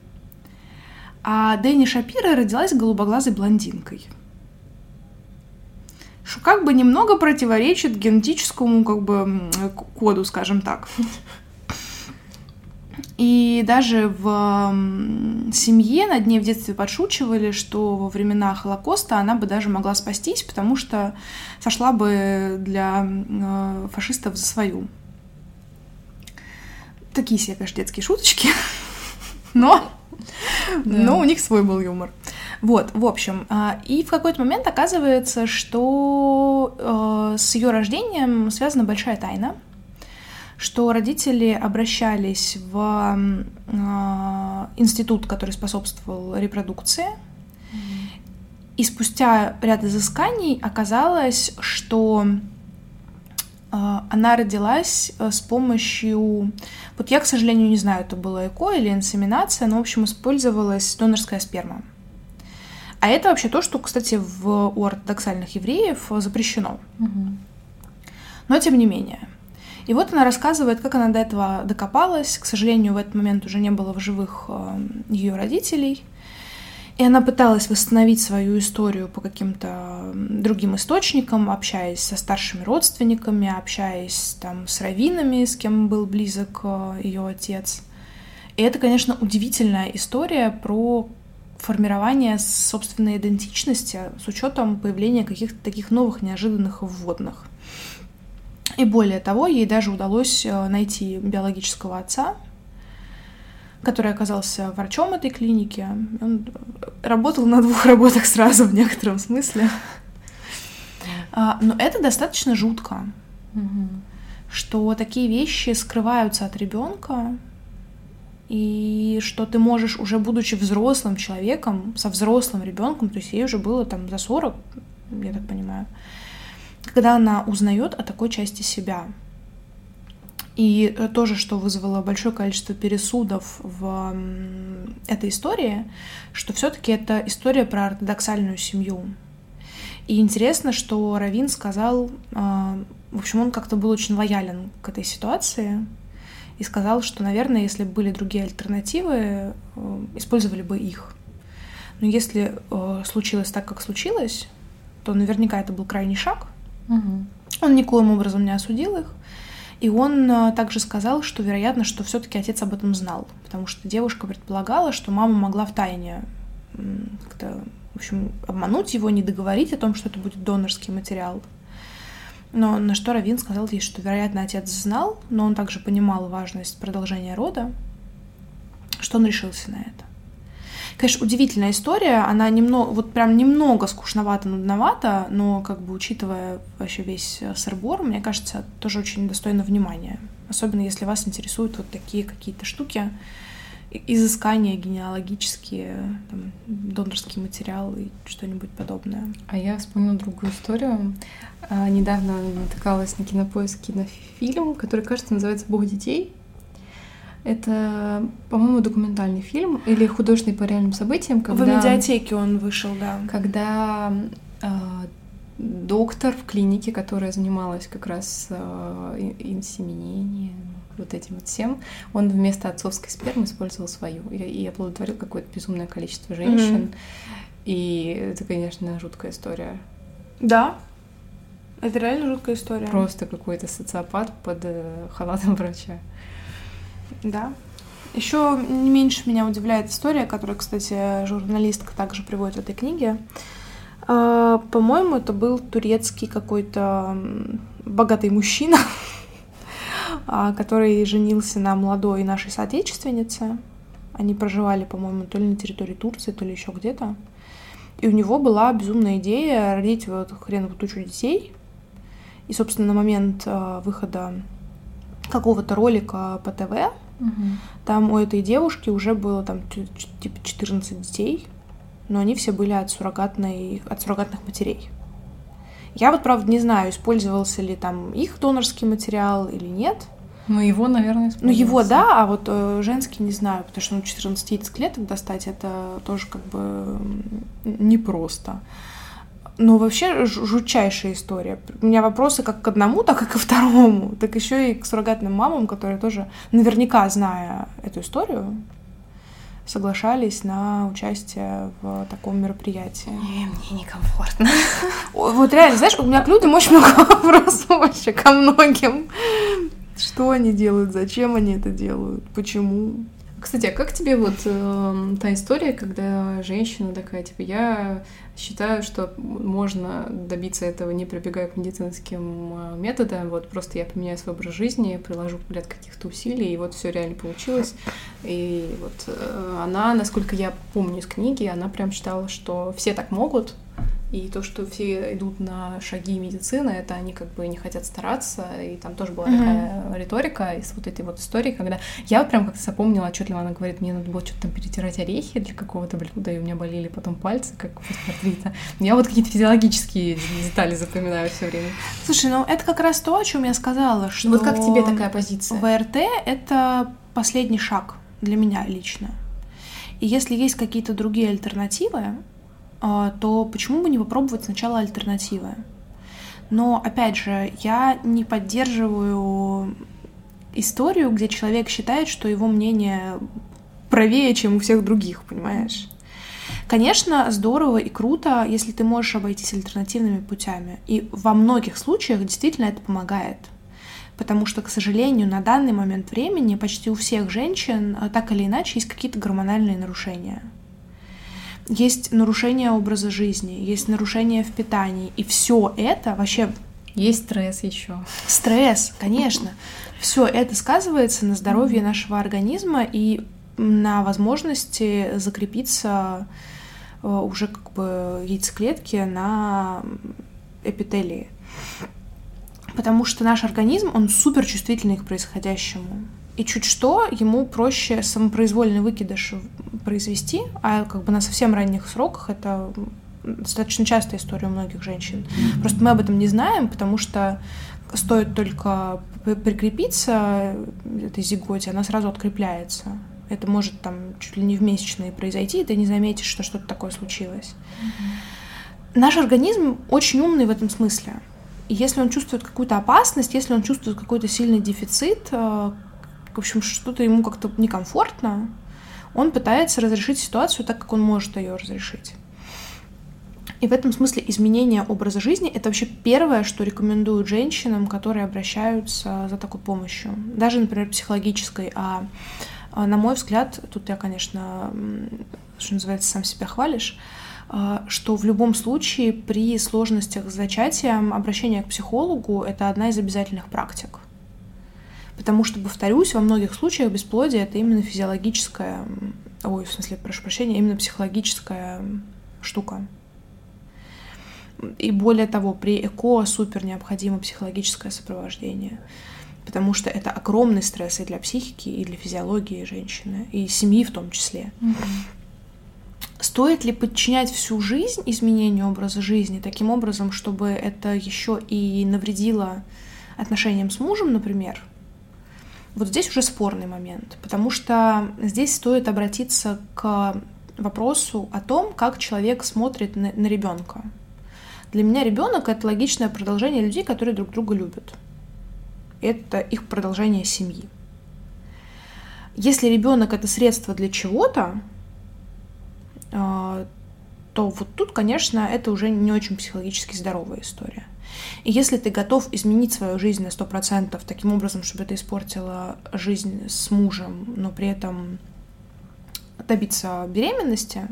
А Дэнни Шапира родилась голубоглазой блондинкой. Что как бы немного противоречит генетическому как бы коду, скажем так. И даже в семье над ней в детстве подшучивали, что во времена Холокоста она бы даже могла спастись, потому что сошла бы для э, фашистов за свою. Такие себе, конечно, детские шуточки, но, но у них свой был юмор. Вот, в общем, а, и в какой-то момент оказывается, что э, с ее рождением связана большая тайна, что родители обращались в э, институт, который способствовал репродукции, и спустя ряд изысканий оказалось, что а, она родилась э, с помощью... Вот я, к сожалению, не знаю, это было ЭКО или инсеминация, но, в общем, использовалась донорская сперма. А это вообще то, что, кстати, в, у ортодоксальных евреев запрещено. Угу. Но тем не менее. И вот она рассказывает, как она до этого докопалась. К сожалению, в этот момент уже не было в живых э, ее родителей. И она пыталась восстановить свою историю по каким-то другим источникам, общаясь со старшими родственниками, общаясь там с раввинами, с кем был близок э, ее отец. И это, конечно, удивительная история про формирование собственной идентичности с учетом появления каких-то таких новых неожиданных вводных. И более того, ей даже удалось э, найти биологического отца, который оказался врачом этой клиники. Он работал на двух работах сразу в некотором смысле. А, но это достаточно жутко, что такие вещи скрываются от ребенка, и что ты можешь, уже будучи взрослым человеком, со взрослым ребенком, то есть ей уже было там за 40, я так понимаю, когда она узнает о такой части себя. И э, тоже, что вызвало большое количество пересудов в этой истории, что все-таки это история про ортодоксальную семью. И интересно, что Равин сказал, а, в общем, он как-то был очень лоялен к этой ситуации и сказал, что, наверное, если бы были другие альтернативы, э, использовали бы их. Но если э, случилось так, как случилось, то наверняка это был крайний шаг. Угу. Он никоим образом не осудил их, И он а, также сказал, что вероятно, что все-таки отец об этом знал, потому что девушка предполагала, что мама могла в тайне как-то, в общем, обмануть его, не договорить о том, что это будет донорский материал. Но на что Равин сказал ей, что, вероятно, отец знал, но он также понимал важность продолжения рода, что он решился на это. Конечно, удивительная история, она немного, вот прям немного скучновато, нудновато, но как бы учитывая вообще весь э, сырбор, мне кажется, тоже очень достойно внимания. Особенно если вас интересуют вот такие какие-то штуки, изыскания генеалогические, там, донорский материал и что-нибудь подобное. А я вспомнила другую историю. А, недавно натыкалась на кинопоиске на фильм, который, кажется, называется «Бог детей». Это, по-моему, документальный фильм или художественный по реальным событиям. Когда, в медиатеке он вышел, да. Когда э, доктор в клинике, которая занималась как раз э, инсеминением, вот этим вот всем, он вместо отцовской спермы использовал свою и, и оплодотворил какое-то безумное количество женщин. Mm-hmm. И это, конечно, жуткая история. Да, это реально жуткая история. Просто какой-то социопат под э, халатом врача. Да. Еще не меньше меня удивляет история, которую, кстати, журналистка также приводит в этой книге. А, по-моему, это был турецкий какой-то богатый мужчина, а, который женился на молодой нашей соотечественнице. Они проживали, по-моему, то ли на территории Турции, то ли еще где-то. И у него была безумная идея родить вот хреновую тучу детей. И, собственно, на момент а, выхода какого-то ролика по ТВ Угу. Там у этой девушки уже было там типа 14 детей, но они все были от, суррогатной, от суррогатных матерей. Я вот, правда, не знаю, использовался ли там их донорский материал или нет. Ну, его, наверное, Ну, его, да, а вот э, женский не знаю, потому что ну, 14 яйцеклеток достать это тоже как бы непросто. Ну, вообще жутчайшая история. У меня вопросы как к одному, так и ко второму, так еще и к суррогатным мамам, которые тоже, наверняка зная эту историю, соглашались на участие в таком мероприятии. Не, мне некомфортно. Вот реально, знаешь, у меня к людям очень много вопросов вообще ко многим. Что они делают, зачем они это делают, почему? Кстати, а как тебе вот э, та история, когда женщина такая, типа, я считаю, что можно добиться этого, не прибегая к медицинским э, методам, вот просто я поменяю свой образ жизни, приложу ряд каких-то усилий, и вот все реально получилось. И вот э, она, насколько я помню из книги, она прям считала, что все так могут, и то, что все идут на шаги медицины, это они как бы не хотят стараться. И там тоже была mm-hmm. такая риторика из вот этой вот истории, когда я вот прям как-то запомнила отчетливо, она говорит, мне надо было что-то там перетирать орехи для какого-то блюда, и у меня болели потом пальцы, как после портрита. Я вот какие-то физиологические детали запоминаю все время. Слушай, ну это как раз то, о чем я сказала, что... Вот как тебе такая позиция? ВРТ — это последний шаг для меня лично. И если есть какие-то другие альтернативы, то почему бы не попробовать сначала альтернативы? Но, опять же, я не поддерживаю историю, где человек считает, что его мнение правее, чем у всех других, понимаешь? Конечно, здорово и круто, если ты можешь обойтись альтернативными путями. И во многих случаях действительно это помогает. Потому что, к сожалению, на данный момент времени почти у всех женщин а, так или иначе есть какие-то гормональные нарушения есть нарушение образа жизни, есть нарушение в питании, и все это вообще есть стресс еще. Стресс, конечно. Все это сказывается на здоровье нашего организма и на возможности закрепиться э, уже как бы яйцеклетки на эпителии. Потому что наш организм, он супер чувствительный к происходящему. И чуть что, ему проще самопроизвольный выкидыш произвести, а как бы на совсем ранних сроках это достаточно частая история у многих женщин. Просто мы об этом не знаем, потому что стоит только прикрепиться этой зиготе, она сразу открепляется. Это может там чуть ли не в месячные произойти, и ты не заметишь, что что-то такое случилось. Mm-hmm. Наш организм очень умный в этом смысле. И если он чувствует какую-то опасность, если он чувствует какой-то сильный дефицит, э, в общем, что-то ему как-то некомфортно, он пытается разрешить ситуацию так, как он может ее разрешить. И в этом смысле изменение образа жизни — это вообще первое, что рекомендуют женщинам, которые обращаются за такой помощью. Даже, например, психологической. А, а на мой взгляд, тут я, конечно, что называется, сам себя хвалишь, а, что в любом случае при сложностях с зачатием обращение к психологу — это одна из обязательных практик. Потому что, повторюсь, во многих случаях бесплодие — это именно физиологическая, ой, в смысле, прошу прощения, именно психологическая штука. И более того, при ЭКО супер необходимо психологическое сопровождение, потому что это огромный стресс и для психики, и для физиологии женщины, и семьи в том числе. Mm-hmm. Стоит ли подчинять всю жизнь изменению образа жизни таким образом, чтобы это еще и навредило отношениям с мужем, например? Вот здесь уже спорный момент, потому что здесь стоит обратиться к вопросу о том, как человек смотрит на, на ребенка. Для меня ребенок это логичное продолжение людей, которые друг друга любят. Это их продолжение семьи. Если ребенок это средство для чего-то, а, то вот тут, конечно, это уже не очень психологически здоровая история. И если ты готов изменить свою жизнь на сто процентов таким образом, чтобы это испортило жизнь с мужем, но при этом добиться беременности,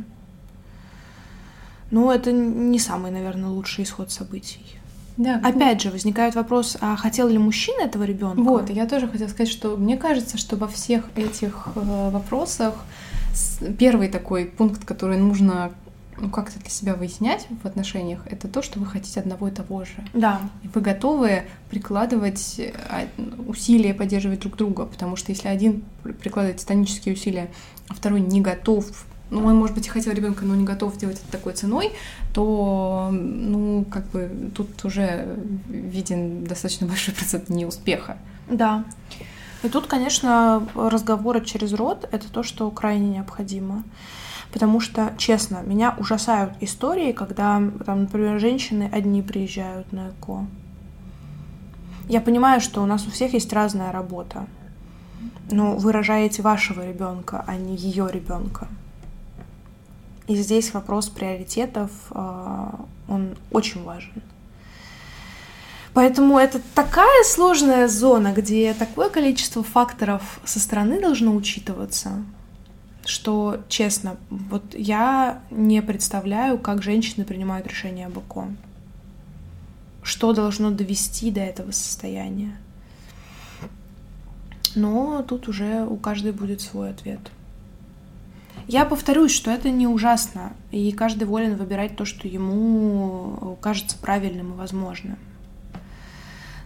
но это не самый, наверное, лучший исход событий. Да. Опять же, возникает вопрос, а хотел ли мужчина этого ребенка? Вот, я тоже хотела сказать, что мне кажется, что во всех этих э, вопросах первый такой пункт, который нужно ну, как-то для себя выяснять в отношениях, это то, что вы хотите одного и того же. Да. И вы готовы прикладывать а, усилия, поддерживать друг друга, потому что если один прикладывает титанические усилия, а второй не готов ну, он, может быть, и хотел ребенка, но не готов делать это такой ценой, то, ну, как бы тут уже виден достаточно большой процент неуспеха. Да. И тут, конечно, разговоры через рот — это то, что крайне необходимо. Потому что, честно, меня ужасают истории, когда, там, например, женщины одни приезжают на ЭКО. Я понимаю, что у нас у всех есть разная работа. Но вы рожаете вашего ребенка, а не ее ребенка. И здесь вопрос приоритетов, а, он очень важен. Поэтому это такая сложная зона, где такое количество факторов со стороны должно учитываться, что, честно, вот я не представляю, как женщины принимают решение об ЭКО. Что должно довести до этого состояния. Но тут уже у каждой будет свой ответ. Я повторюсь, что это не ужасно, и каждый волен выбирать то, что ему кажется правильным и возможным.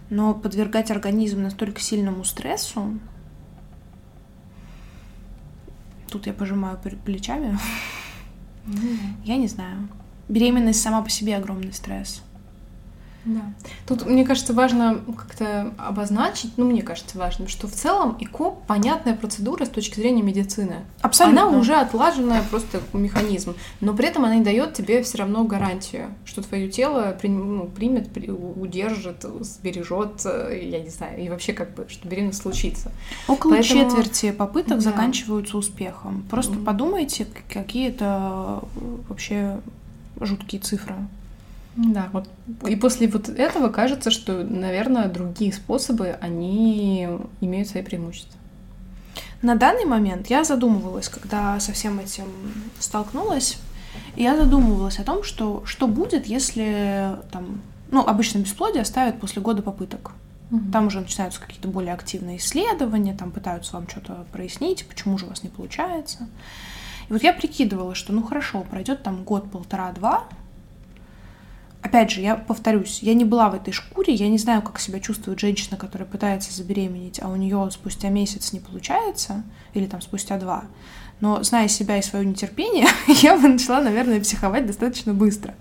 Но подвергать организм настолько сильному стрессу, тут я пожимаю плечами, mm. я не знаю. Беременность сама по себе огромный стресс. Да. Тут, мне кажется, важно как-то обозначить, ну, мне кажется, важным, что в целом ИКО понятная процедура с точки зрения медицины. Абсолютно. Она уже отлаженная просто механизм, но при этом она не дает тебе все равно гарантию, что твое тело при, ну, примет, при, удержит, сбережет, э, я не знаю, и вообще как бы, что беременность случится. Около Поэтому... четверти попыток да. заканчиваются успехом. Просто mm-hmm. подумайте, какие это вообще жуткие цифры. Да, вот и после вот этого кажется, что, наверное, другие способы, они имеют свои преимущества. На данный момент я задумывалась, когда со всем этим столкнулась, я задумывалась о том, что, что будет, если там, ну, обычно бесплодие ставят после года попыток. Угу. Там уже начинаются какие-то более активные исследования, там пытаются вам что-то прояснить, почему же у вас не получается. И вот я прикидывала, что ну хорошо, пройдет там год, полтора, два, опять же, я повторюсь, я не была в этой шкуре, я не знаю, как себя чувствует женщина, которая пытается забеременеть, а у нее спустя месяц не получается, или там спустя два. Но зная себя и свое нетерпение, я бы начала, наверное, психовать достаточно быстро.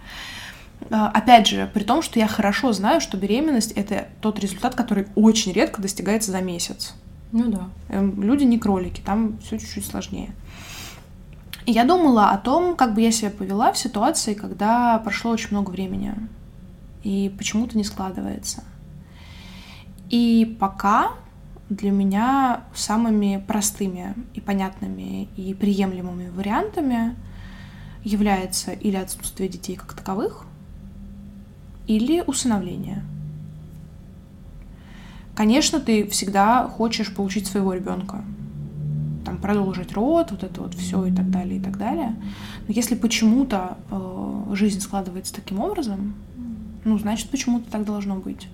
А, опять же, при том, что я хорошо знаю, что беременность — это тот результат, который очень редко достигается за месяц. Ну да. Эм, люди не кролики, там все чуть-чуть сложнее. И я думала о том, как бы я себя повела в ситуации, когда прошло очень много времени, и почему-то не складывается. И пока для меня самыми простыми и понятными и приемлемыми вариантами является или отсутствие детей как таковых, или усыновление. Конечно, ты всегда хочешь получить своего ребенка, там продолжить род, вот это вот все и так далее, и так далее. Но если почему-то э, жизнь складывается таким образом, ну, значит, почему-то так должно быть.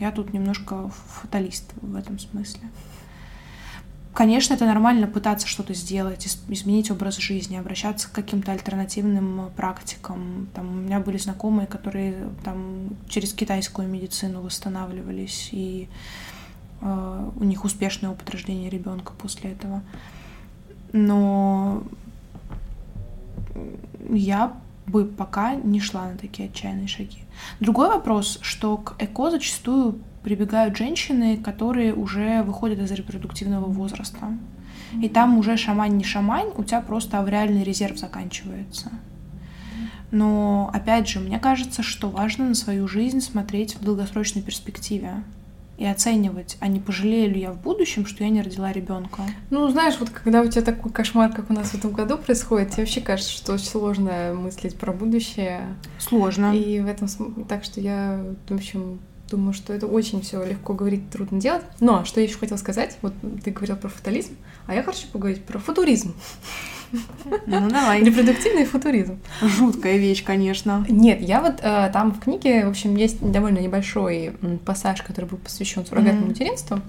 Я тут немножко фаталист в этом смысле. Конечно, это нормально пытаться что-то сделать, изменить образ жизни, обращаться к каким-то альтернативным практикам. Там, у меня были знакомые, которые там, через китайскую медицину восстанавливались, и у них успешный опыт рождения ребенка после этого. Но я бы пока не шла на такие отчаянные шаги. Другой вопрос, что к ЭКО зачастую прибегают женщины, которые уже выходят из репродуктивного возраста. И там уже шамань не шамань, у тебя просто авриальный резерв заканчивается. Но, опять же, мне кажется, что важно на свою жизнь смотреть в долгосрочной перспективе и оценивать, а не пожалею ли я в будущем, что я не родила ребенка. Ну, знаешь, вот когда у тебя такой кошмар, как у нас в этом году происходит, тебе вообще кажется, что очень сложно мыслить про будущее. Сложно. И в этом так что я, в общем, Думаю, что это очень все легко говорить, трудно делать. Но что я еще хотела сказать, вот ты говорил про фатализм, а я хочу поговорить про футуризм. Ну, давай. Репродуктивный футуризм. Жуткая вещь, конечно. Нет, я вот э, там в книге, в общем, есть довольно небольшой пассаж, который был посвящен суррогатному mm-hmm. материнству.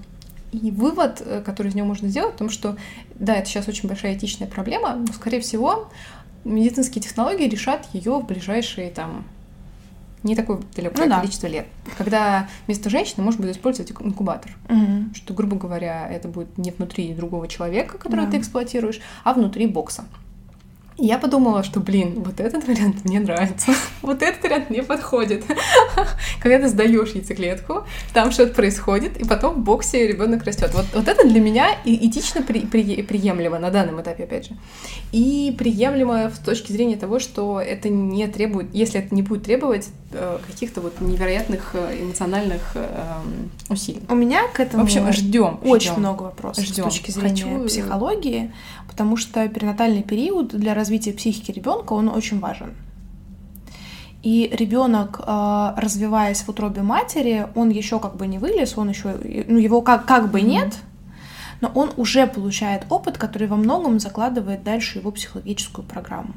И вывод, э, который из него можно сделать, в том, что, да, это сейчас очень большая этичная проблема, но, скорее всего, медицинские технологии решат ее в ближайшие там не такое далекое ну, количество да. лет. Когда вместо женщины можно будет использовать инкубатор. Угу. Что, грубо говоря, это будет не внутри другого человека, которого да. ты эксплуатируешь, а внутри бокса я подумала, что, блин, вот этот вариант мне нравится, вот этот вариант мне подходит. Когда ты сдаешь яйцеклетку, там что-то происходит, и потом в боксе ребенок растет. Вот, вот это для меня этично при, при, приемлемо на данном этапе, опять же. И приемлемо с точки зрения того, что это не требует, если это не будет требовать э, каких-то вот невероятных э, эмоциональных э, усилий. У меня к этому в общем, ждем, очень ждем. много вопросов ждем. с точки зрения Хочу... психологии, потому что перинатальный период для развития психики ребенка он очень важен. И ребенок, а, развиваясь в утробе матери, он еще как бы не вылез, он еще, ну его как, как бы нет, но он уже получает опыт, который во многом закладывает дальше его психологическую программу.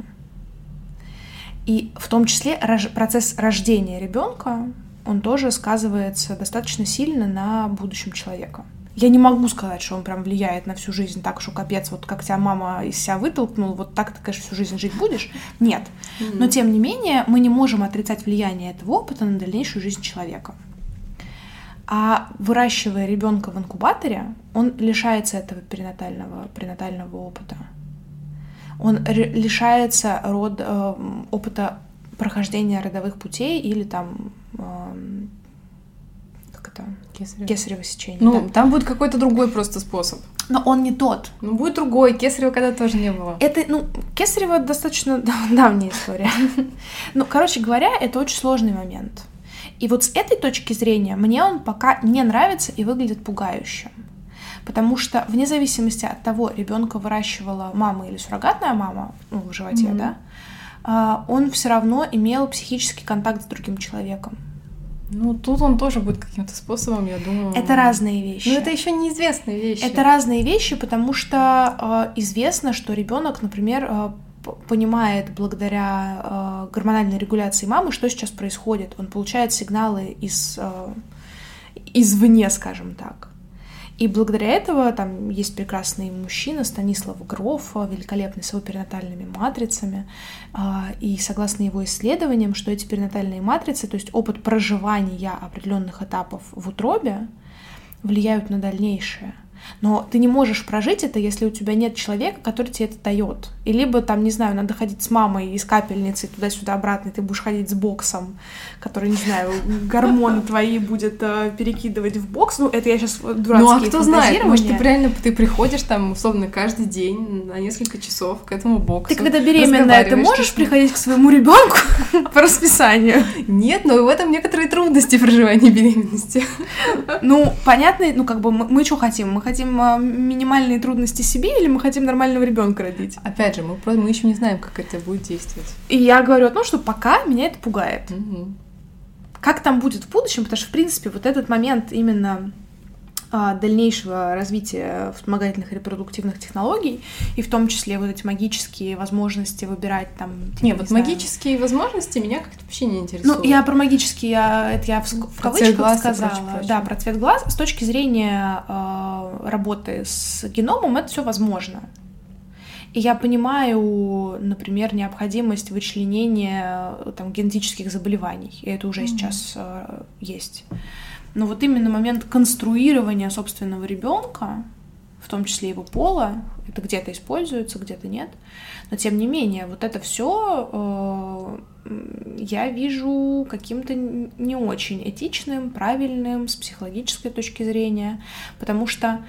И в том числе рож, процесс рождения ребенка, он тоже сказывается достаточно сильно на будущем человека. Я не могу сказать, что он прям влияет на всю жизнь так, что капец, вот как тебя мама из себя вытолкнула, вот так ты, конечно, всю жизнь жить будешь. Нет. Mm-hmm. Но тем не менее, мы не можем отрицать влияние этого опыта на дальнейшую жизнь человека. А выращивая ребенка в инкубаторе, он лишается этого перинатального, перинатального опыта. Он лишается род, э, опыта прохождения родовых путей или там э, это? Кесарево. Кесарево сечение. Ну, да. там будет какой-то другой просто способ. Но он не тот. Ну, будет другой. Кесарева когда тоже не было. Это, ну, Кесарева достаточно давняя история. Ну, короче говоря, это очень сложный момент. И вот с этой точки зрения мне он пока не нравится и выглядит пугающим. Потому что вне зависимости от того, ребенка выращивала мама или суррогатная мама ну, в животе, mm-hmm. да, а, он все равно имел психический контакт с другим человеком. Ну, тут он тоже будет каким-то способом, я думаю. Это разные вещи. Но это еще неизвестные вещи. Это разные вещи, потому что э, известно, что ребенок, например, э, понимает благодаря э, гормональной регуляции мамы, что сейчас происходит. Он получает сигналы из э, извне, скажем так. И благодаря этого там есть прекрасный мужчина Станислав Гроф, великолепный с его перинатальными матрицами. А, и согласно его исследованиям, что эти перинатальные матрицы, то есть опыт проживания определенных этапов в утробе, влияют на дальнейшее. Но ты не можешь прожить это, если у тебя нет человека, который тебе это дает. И либо там, не знаю, надо ходить с мамой из капельницы туда-сюда обратно, и ты будешь ходить с боксом, который, не знаю, гормоны твои будет э, перекидывать в бокс. Ну, это я сейчас дурацкие Ну, а кто знает, может, ты реально ты приходишь там, условно, каждый день на несколько часов к этому боксу. Ты когда беременная, ты можешь приходить к своему ребенку по расписанию? Нет, но в этом некоторые трудности проживания беременности. Ну, понятно, ну, как бы мы, мы что хотим? Мы хотим хотим а, минимальные трудности себе или мы хотим нормального ребенка родить. Опять же, мы, мы еще не знаем, как это будет действовать. И я говорю о том, что пока меня это пугает. Угу. Как там будет в будущем, потому что, в принципе, вот этот момент именно дальнейшего развития вспомогательных репродуктивных технологий, и в том числе вот эти магические возможности выбирать там... Типа, не, вот знаю. магические возможности меня как-то вообще не интересуют. Ну, я про магические, я, это я в, в кавычках глаз сказала. Прочее, прочее. Да, про цвет глаз. С точки зрения э, работы с геномом это все возможно. И я понимаю, например, необходимость вычленения там, генетических заболеваний. И это уже mm-hmm. сейчас э, есть. Но вот именно момент конструирования собственного ребенка, в том числе его пола, это где-то используется, где-то нет. Но тем не менее, вот это все э, я вижу каким-то не очень этичным, правильным с психологической точки зрения, потому что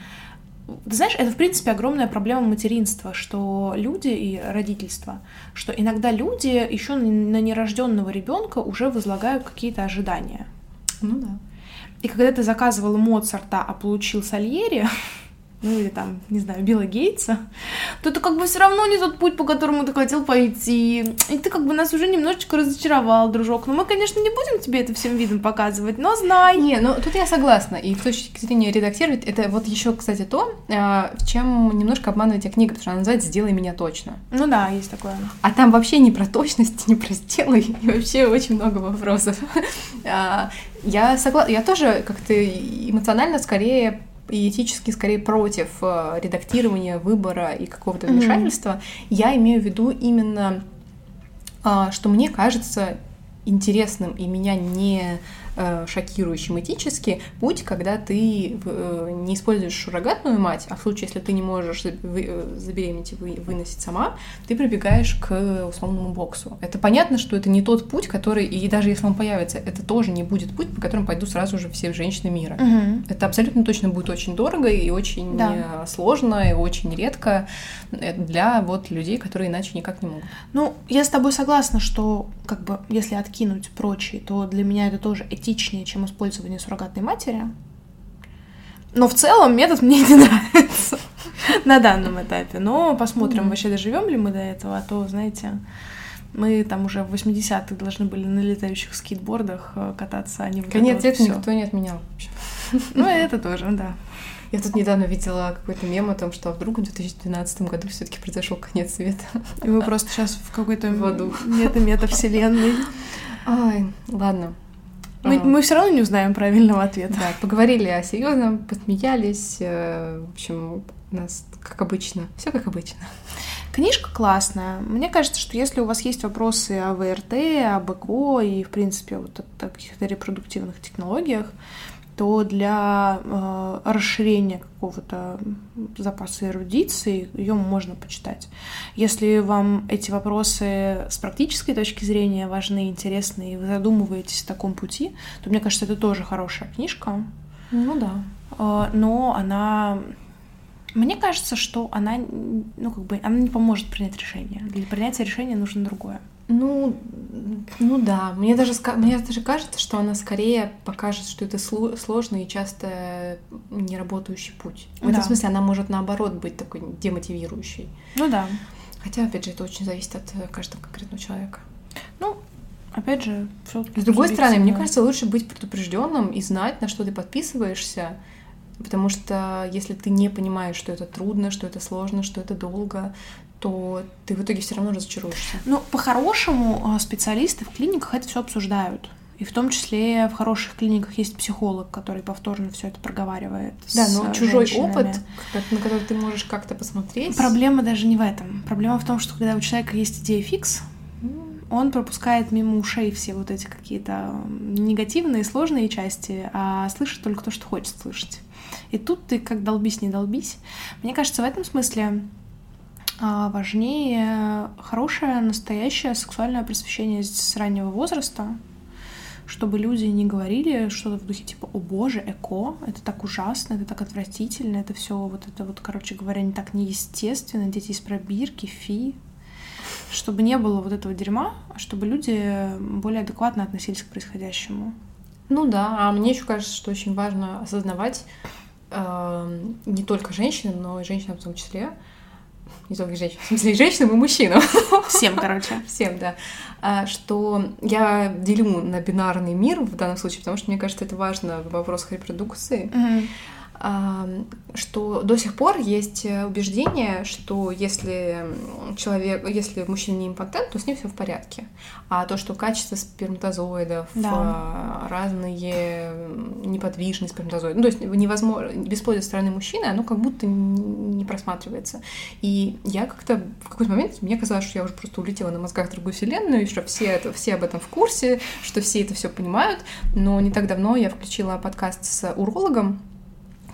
ты знаешь, это, в принципе, огромная проблема материнства, что люди и родительства, что иногда люди еще на нерожденного ребенка уже возлагают какие-то ожидания. Ну да. И когда ты заказывал Моцарта, а получил Сальери, ну или там, не знаю, Билла Гейтса, то это как бы все равно не тот путь, по которому ты хотел пойти. И ты как бы нас уже немножечко разочаровал, дружок. Но мы, конечно, не будем тебе это всем видом показывать, но знай. Не, ну тут я согласна. И с точки зрения редактировать, это вот еще, кстати, то, а, в чем немножко обманывает тебя книга, потому что она называется «Сделай меня точно». Ну да, есть такое. А там вообще не про точность, не про «сделай», и вообще очень много вопросов. А, я согласна, я тоже как-то эмоционально скорее и этически скорее против э, редактирования, выбора и какого-то вмешательства. Mm-hmm. Я имею в виду именно, а, что мне кажется интересным и меня не шокирующим этически путь, когда ты э, не используешь суррогатную мать, а в случае, если ты не можешь э, забеременеть и вы, выносить сама, ты прибегаешь к условному боксу. Это понятно, что это не тот путь, который, и даже если он появится, это тоже не будет путь, по которому пойдут сразу же все женщины мира. Угу. Это абсолютно точно будет очень дорого и очень да. сложно, и очень редко для вот людей, которые иначе никак не могут. Ну, я с тобой согласна, что как бы если откинуть прочие, то для меня это тоже этичнее, чем использование суррогатной матери. Но в целом метод мне не нравится на данном этапе. Но посмотрим, вообще доживем ли мы до этого, а то, знаете, мы там уже в 80-х должны были на летающих скейтбордах э, кататься, а не вот Конец это, это никто не отменял вообще. Ну, это тоже, да. Я тут недавно видела какой-то мем о том, что вдруг в 2012 году все-таки произошел конец света. И мы просто сейчас в какой-то мета-мета-вселенной. Ай, ладно. Мы, мы все равно не узнаем правильного ответа. Да, поговорили о серьезном, посмеялись. Э, в общем, у нас как обычно. Все как обычно. Книжка классная. Мне кажется, что если у вас есть вопросы о ВРТ, об ЭКО и, в принципе, вот о каких-то репродуктивных технологиях, то для э, расширения какого-то запаса эрудиции ее можно почитать. Если вам эти вопросы с практической точки зрения важны, интересны, и вы задумываетесь в таком пути, то мне кажется, это тоже хорошая книжка. Ну да. Э, но она мне кажется, что она, ну, как бы, она не поможет принять решение. Для принятия решения нужно другое. Ну, ну да, мне даже, мне даже кажется, что она скорее покажет, что это сложный и часто неработающий путь. В да. этом смысле она может наоборот быть такой демотивирующей. Ну да. Хотя, опять же, это очень зависит от э, каждого конкретного человека. Ну, опять же, все. С другой стороны, мне кажется, лучше быть предупрежденным и знать, на что ты подписываешься, Потому что если ты не понимаешь, что это трудно, что это сложно, что это долго, то ты в итоге все равно разочаруешься. Ну, по-хорошему, а, специалисты в клиниках это все обсуждают. И в том числе в хороших клиниках есть психолог, который повторно все это проговаривает. Да, но чужой опыт, на который ты можешь как-то посмотреть. Проблема даже не в этом. Проблема в том, что когда у человека есть идея фикс, он пропускает мимо ушей все вот эти какие-то негативные, сложные части, а слышит только то, что хочет слышать. И тут ты как долбись, не долбись. Мне кажется, в этом смысле важнее хорошее, настоящее сексуальное просвещение с раннего возраста, чтобы люди не говорили что-то в духе типа «О боже, эко, это так ужасно, это так отвратительно, это все вот это вот, короче говоря, не так неестественно, дети из пробирки, фи». Чтобы не было вот этого дерьма, а чтобы люди более адекватно относились к происходящему. Ну да, а мне еще кажется, что очень важно осознавать, э, не только женщинам, но и женщинам в том числе, не только женщинам, в смысле и женщинам, и мужчинам. Всем, короче. Всем, да. А, что я делю на бинарный мир в данном случае, потому что мне кажется, это важно в вопросах репродукции. Мгм. Что до сих пор есть убеждение, что если человек, если мужчина не импотент, то с ним все в порядке. А то, что качество сперматозоидов, Да. а, разные неподвижные сперматозоиды, ну, то есть невозможно, бесплодие со стороны мужчины, оно как будто не просматривается. И я как-то в какой-то момент, мне казалось, что я уже просто улетела на мозгах в другую вселенную, и что все, это, все об этом в курсе, что все это все понимают. Но не так давно я включила подкаст с урологом,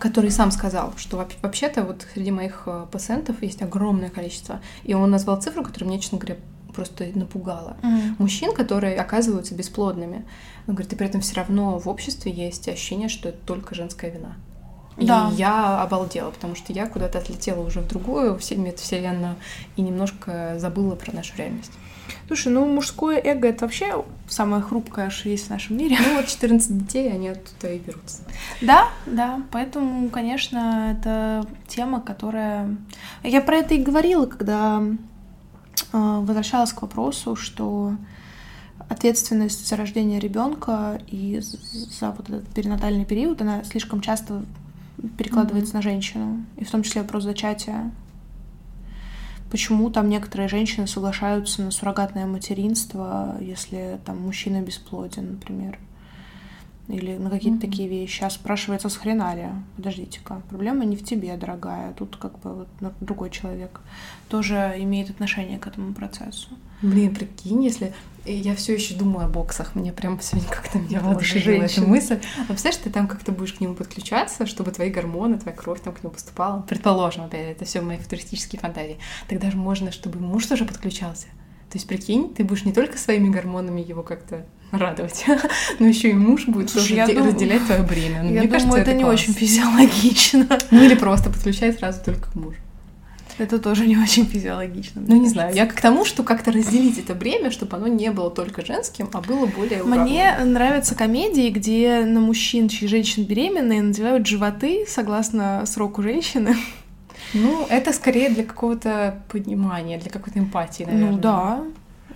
который сам сказал, что вообще-то вот среди моих э, пациентов есть огромное количество. И он назвал цифру, которая мне, честно говоря, просто напугала. Мгм. Мужчин, которые оказываются бесплодными. Он говорит, и при этом все равно в обществе есть ощущение, что это только женская вина. И Да. я обалдела, потому что я куда-то отлетела уже в другую все- метавселенную и немножко забыла про нашу реальность. Слушай, ну мужское эго это вообще самое хрупкое, что есть в нашем мире. Ну вот 14 детей, они оттуда и берутся. Да, да, поэтому, конечно, это тема, которая... Я про это и говорила, когда э, возвращалась к вопросу, что ответственность за рождение ребенка и за вот этот перинатальный период, она слишком часто перекладывается на женщину, и в том числе вопрос зачатия. Почему там некоторые женщины соглашаются на суррогатное материнство, если там мужчина бесплоден, например? Или на какие-то Мгм. такие вещи. А спрашивается, с хрена ли? Подождите-ка, проблема не в тебе, дорогая. Тут как бы вот другой человек тоже имеет отношение к этому процессу. Блин, прикинь, если я все еще думаю о боксах, мне прям сегодня как-то меня воодушевила эта мысль. А представляешь, ты там как-то будешь к нему подключаться, чтобы твои гормоны, твоя кровь там к нему поступала. Предположим, опять, это все мои футуристические фантазии. Тогда же можно, чтобы муж тоже подключался. То есть, прикинь, ты будешь не только своими гормонами его как-то радовать, но еще и муж будет Слушай, тоже дум- разделять твое бремя. Ну, Я мне думаю, кажется, это, не класс. очень физиологично. Ну или просто подключай сразу только к мужу. Это тоже не очень физиологично. Ну, не знаю, я к тому, что как-то разделить это бремя, чтобы оно не было только женским, а было более Мне нравятся комедии, где на мужчин, чьи женщин беременные, надевают животы согласно сроку женщины. Ну, это скорее для какого-то понимания, для какой-то эмпатии, наверное. Ну да.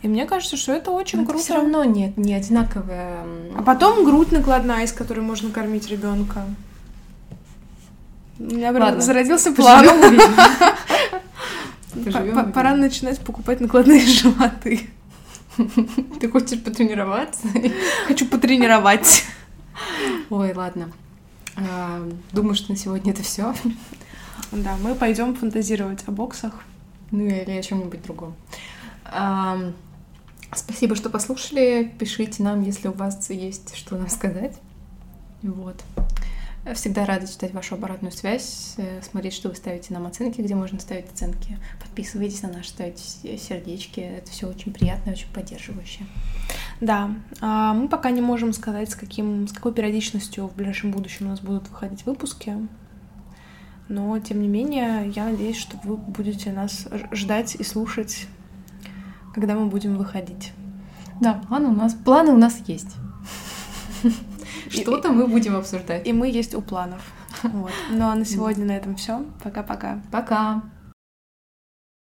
И мне кажется, что это очень Но это круто. все равно не, не одинаковое. м, А потом грудь накладная, из которой можно кормить ребенка. У меня Ладно. зародился план. Поживем. Пора начинать покупать накладные животы. Ты хочешь потренироваться? Хочу потренировать. Ой, ладно. А, Думаю, что на сегодня это все. Да, мы пойдем фантазировать о боксах. Ну или о чем-нибудь другом. Спасибо, что послушали. Пишите нам, если у вас есть что нам сказать. Вот. Всегда рада читать вашу обратную связь, э, смотреть, что вы ставите нам оценки, где можно ставить оценки. Подписывайтесь на нас, ставите сердечки. Это все очень приятно и очень поддерживающе. Да, а мы пока не можем сказать, с, каким, с какой периодичностью в ближайшем будущем у нас будут выходить выпуски. Но, тем не менее, я надеюсь, что вы будете нас ждать и слушать, когда мы будем выходить. Да, планы у нас, планы у нас есть. Что-то мы будем обсуждать. И мы есть у планов. Вот. Ну а на сегодня на этом все. Пока-пока. Пока!